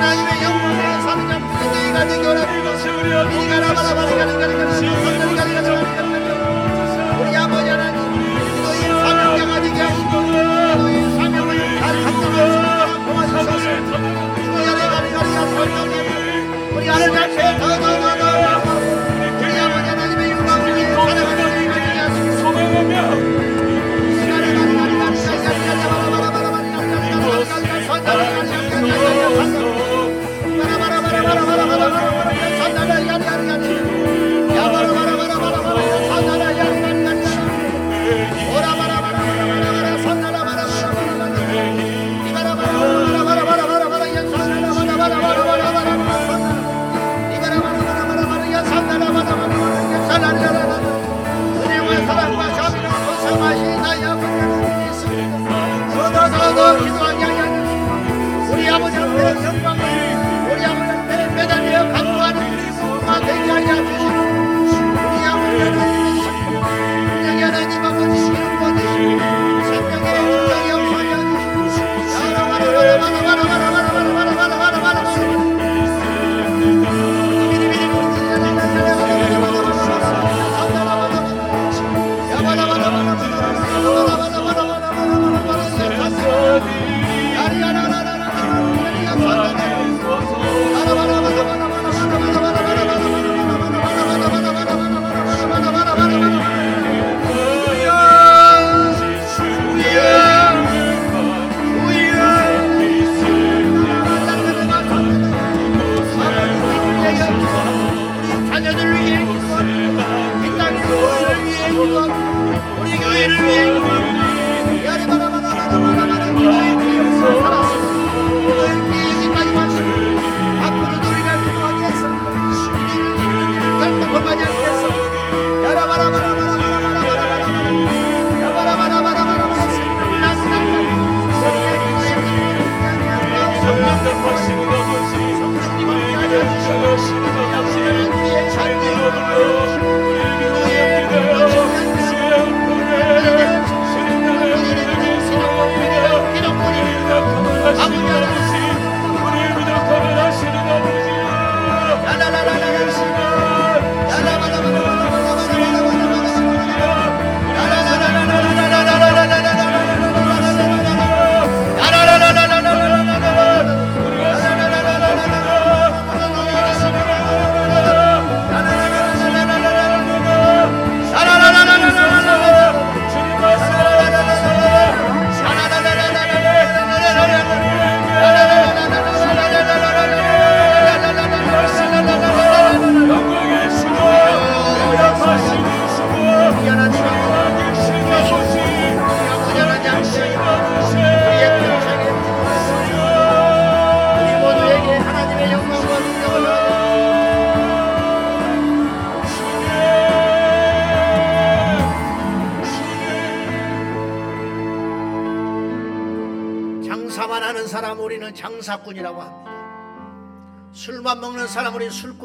하나님의 이날은 하나님의 날이 되는 곳을 가득하게 하시고 소망하며 우리 우리 아버지 앞에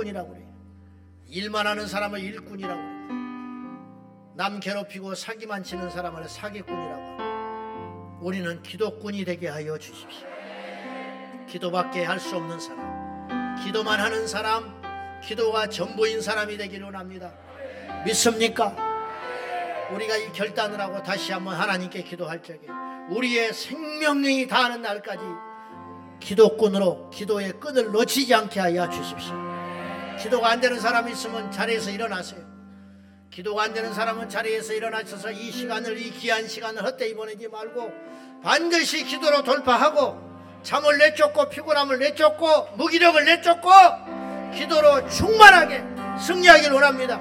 우리 술꾼이라고 그래요. 일만 하는 사람은 일꾼이라고 그래요. 남 괴롭히고 사기만 치는 사람은 사기꾼이라고 합니다. 우리는 기도꾼이 되게 하여 주십시오. 기도밖에 할 수 없는 사람, 기도만 하는 사람, 기도가 전부인 사람이 되기를 원합니다. 믿습니까? 우리가 이 결단을 하고 다시 한번 하나님께 기도할 적에 우리의 생명력이 다하는 날까지 기도꾼으로 기도의 끈을 놓치지 않게 하여 주십시오. 기도가 안 되는 사람이 있으면 자리에서 일어나세요. 기도가 안 되는 사람은 자리에서 일어나셔서 이 시간을 이 귀한 시간을 헛되이 보내지 말고 반드시 기도로 돌파하고 잠을 내쫓고 피곤함을 내쫓고 무기력을 내쫓고 기도로 충만하게 승리하길 원합니다.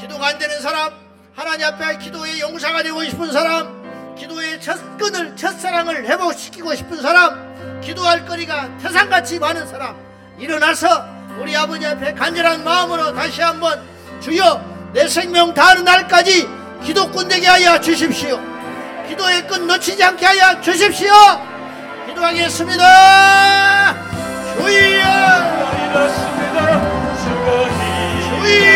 기도가 안 되는 사람 하나님 앞에 기도의 용사가 되고 싶은 사람 기도의 첫 끈을 첫사랑을 회복시키고 싶은 사람 기도할 거리가 태산같이 많은 사람 일어나서 우리 아버지 앞에 간절한 마음으로 다시 한번 주여 내 생명 다하는 날까지 기도꾼 되게 하여 주십시오 기도의 끈 놓치지 않게 하여 주십시오 기도하겠습니다 주여 일하십니다. 주가 주여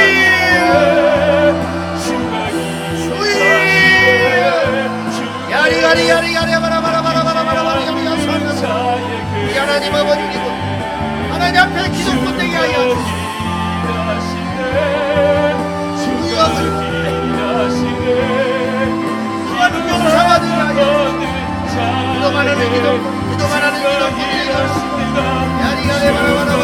야리가리 야리가리 바라바라바라바라바라바라 우리가 살면서 우리 하나님 아버지 우리고 하나님 앞에 기도 못되게 하여 주님을 삼아주게 하여 기도만 하는 기도 기도만 하는 기도 기도만 하는 기도. 야리가 내 바라바라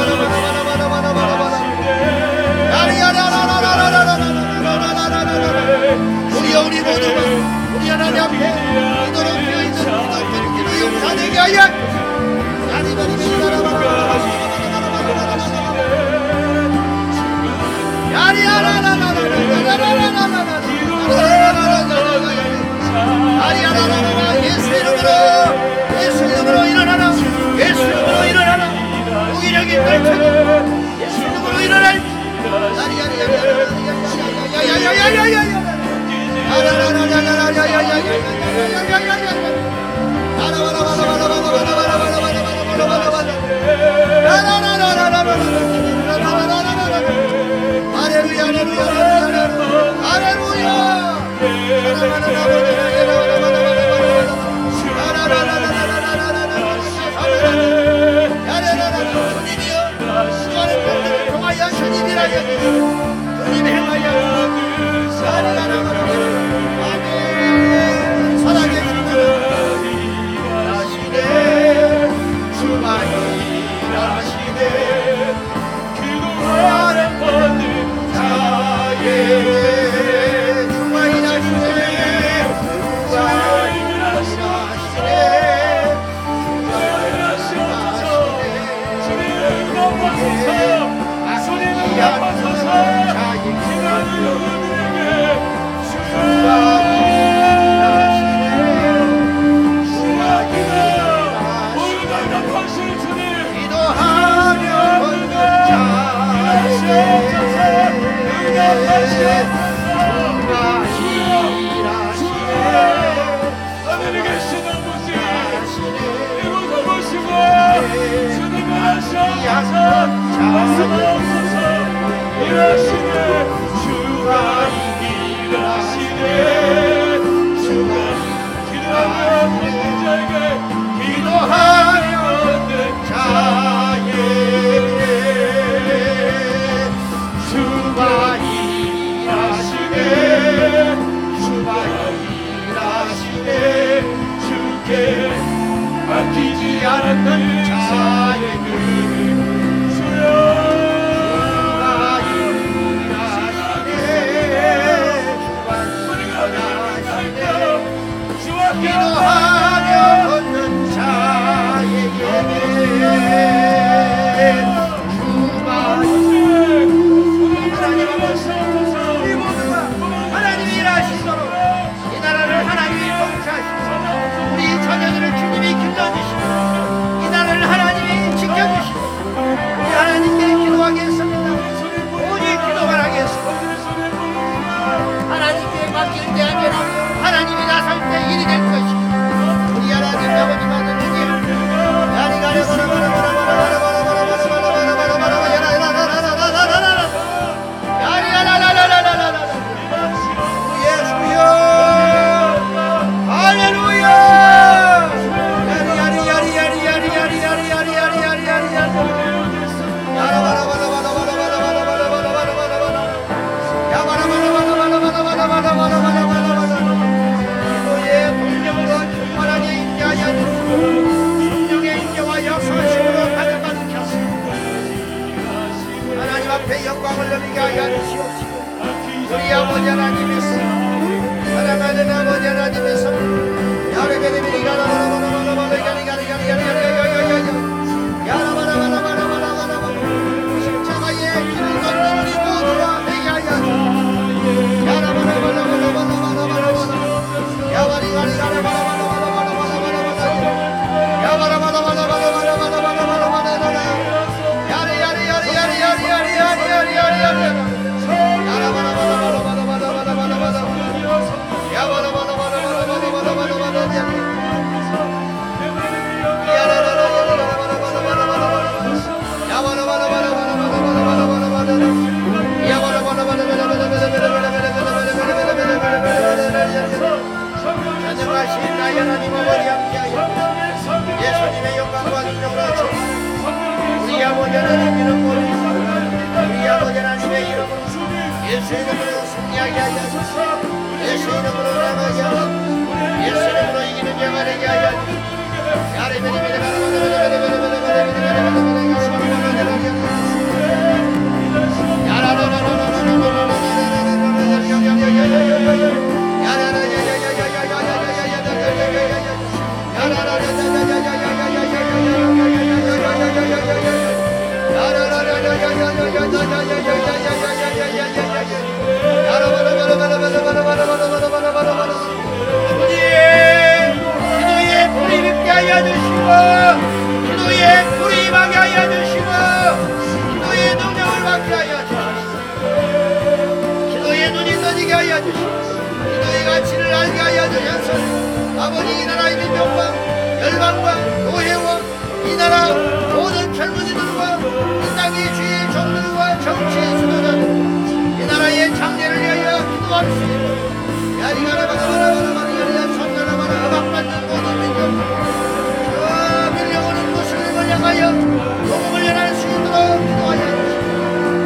아밀령은 무슬림을 향하여 복음을 전할 수 있도록 기도하여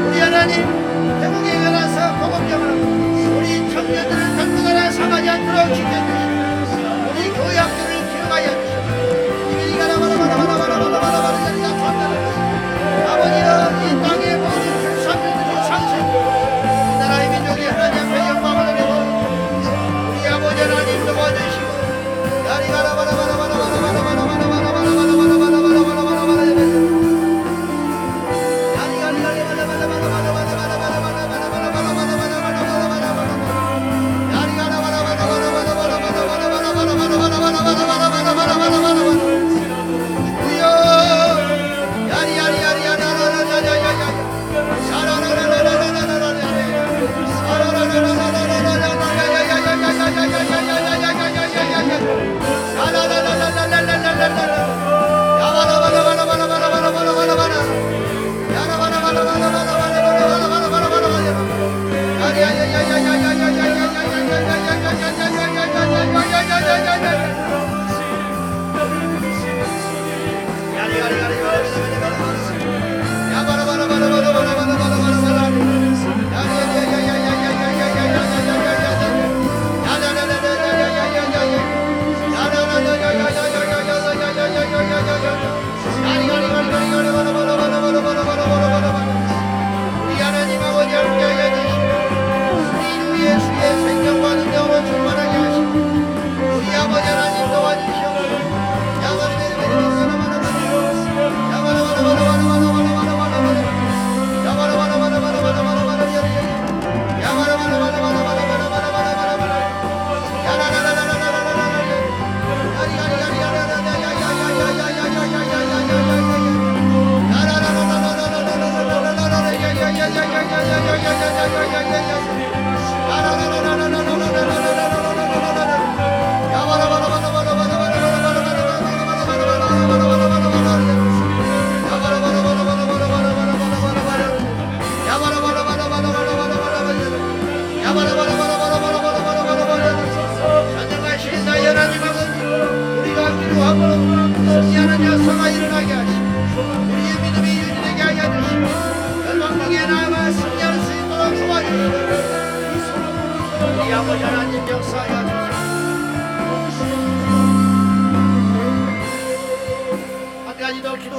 우리 하나님 태국에 가라서 복음 전하고 우리 청년들을 당근하라 하지 않도록 지켜주시고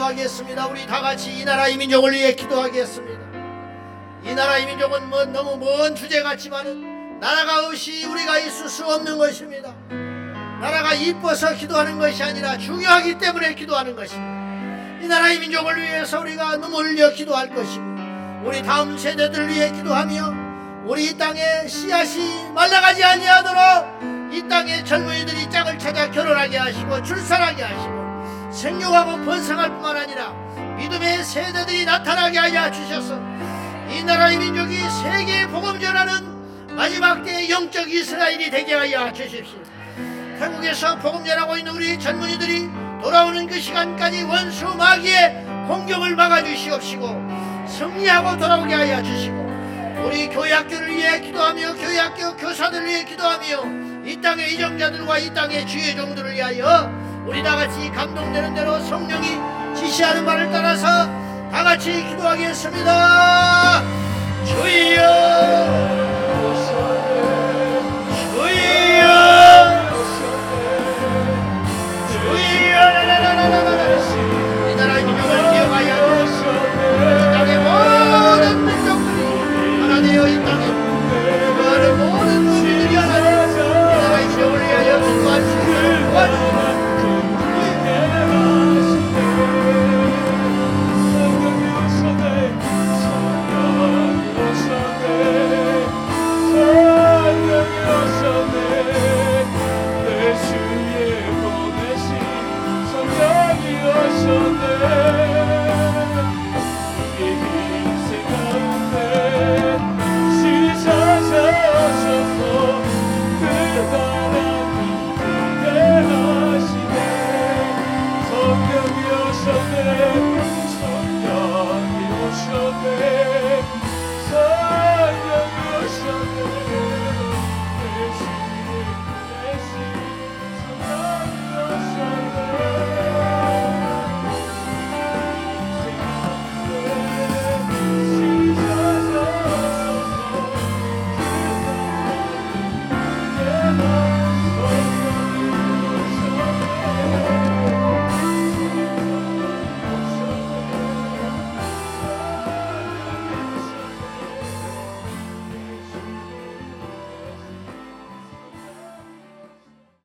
기도하겠습니다. 우리 다같이 이 나라 이민족을 위해 기도하겠습니다. 이 나라 이민족은 뭐 너무 먼 주제 같지만 나라가 없이 우리가 있을 수 없는 것입니다. 나라가 이뻐서 기도하는 것이 아니라 중요하기 때문에 기도하는 것입니다. 이 나라 이민족을 위해서 우리가 눈물려 기도할 것입니다. 우리 다음 세대들 위해 기도하며 우리 이 땅에 씨앗이 말라가지 아니하도록 이 땅의 젊은이들이 짝을 찾아 결혼하게 하시고 출산하게 하시고 생육하고 번성할 뿐만 아니라 믿음의 세대들이 나타나게 하여 주셔서 이 나라의 민족이 세계에 복음 전하는 마지막 때의 영적 이스라엘이 되게 하여 주십시오. 태국에서 복음 전하고 있는 우리 젊은이들이 돌아오는 그 시간까지 원수 마귀의 공격을 막아주시옵시고 승리하고 돌아오게 하여 주시고 우리 교회학교를 위해 기도하며 교회학교 교사들을 위해 기도하며 이 땅의 이정자들과 이 땅의 주의 종들을 위하여 우리 다같이 감동되는 대로 성령이 지시하는 말을 따라서 다같이 기도하겠습니다. 주여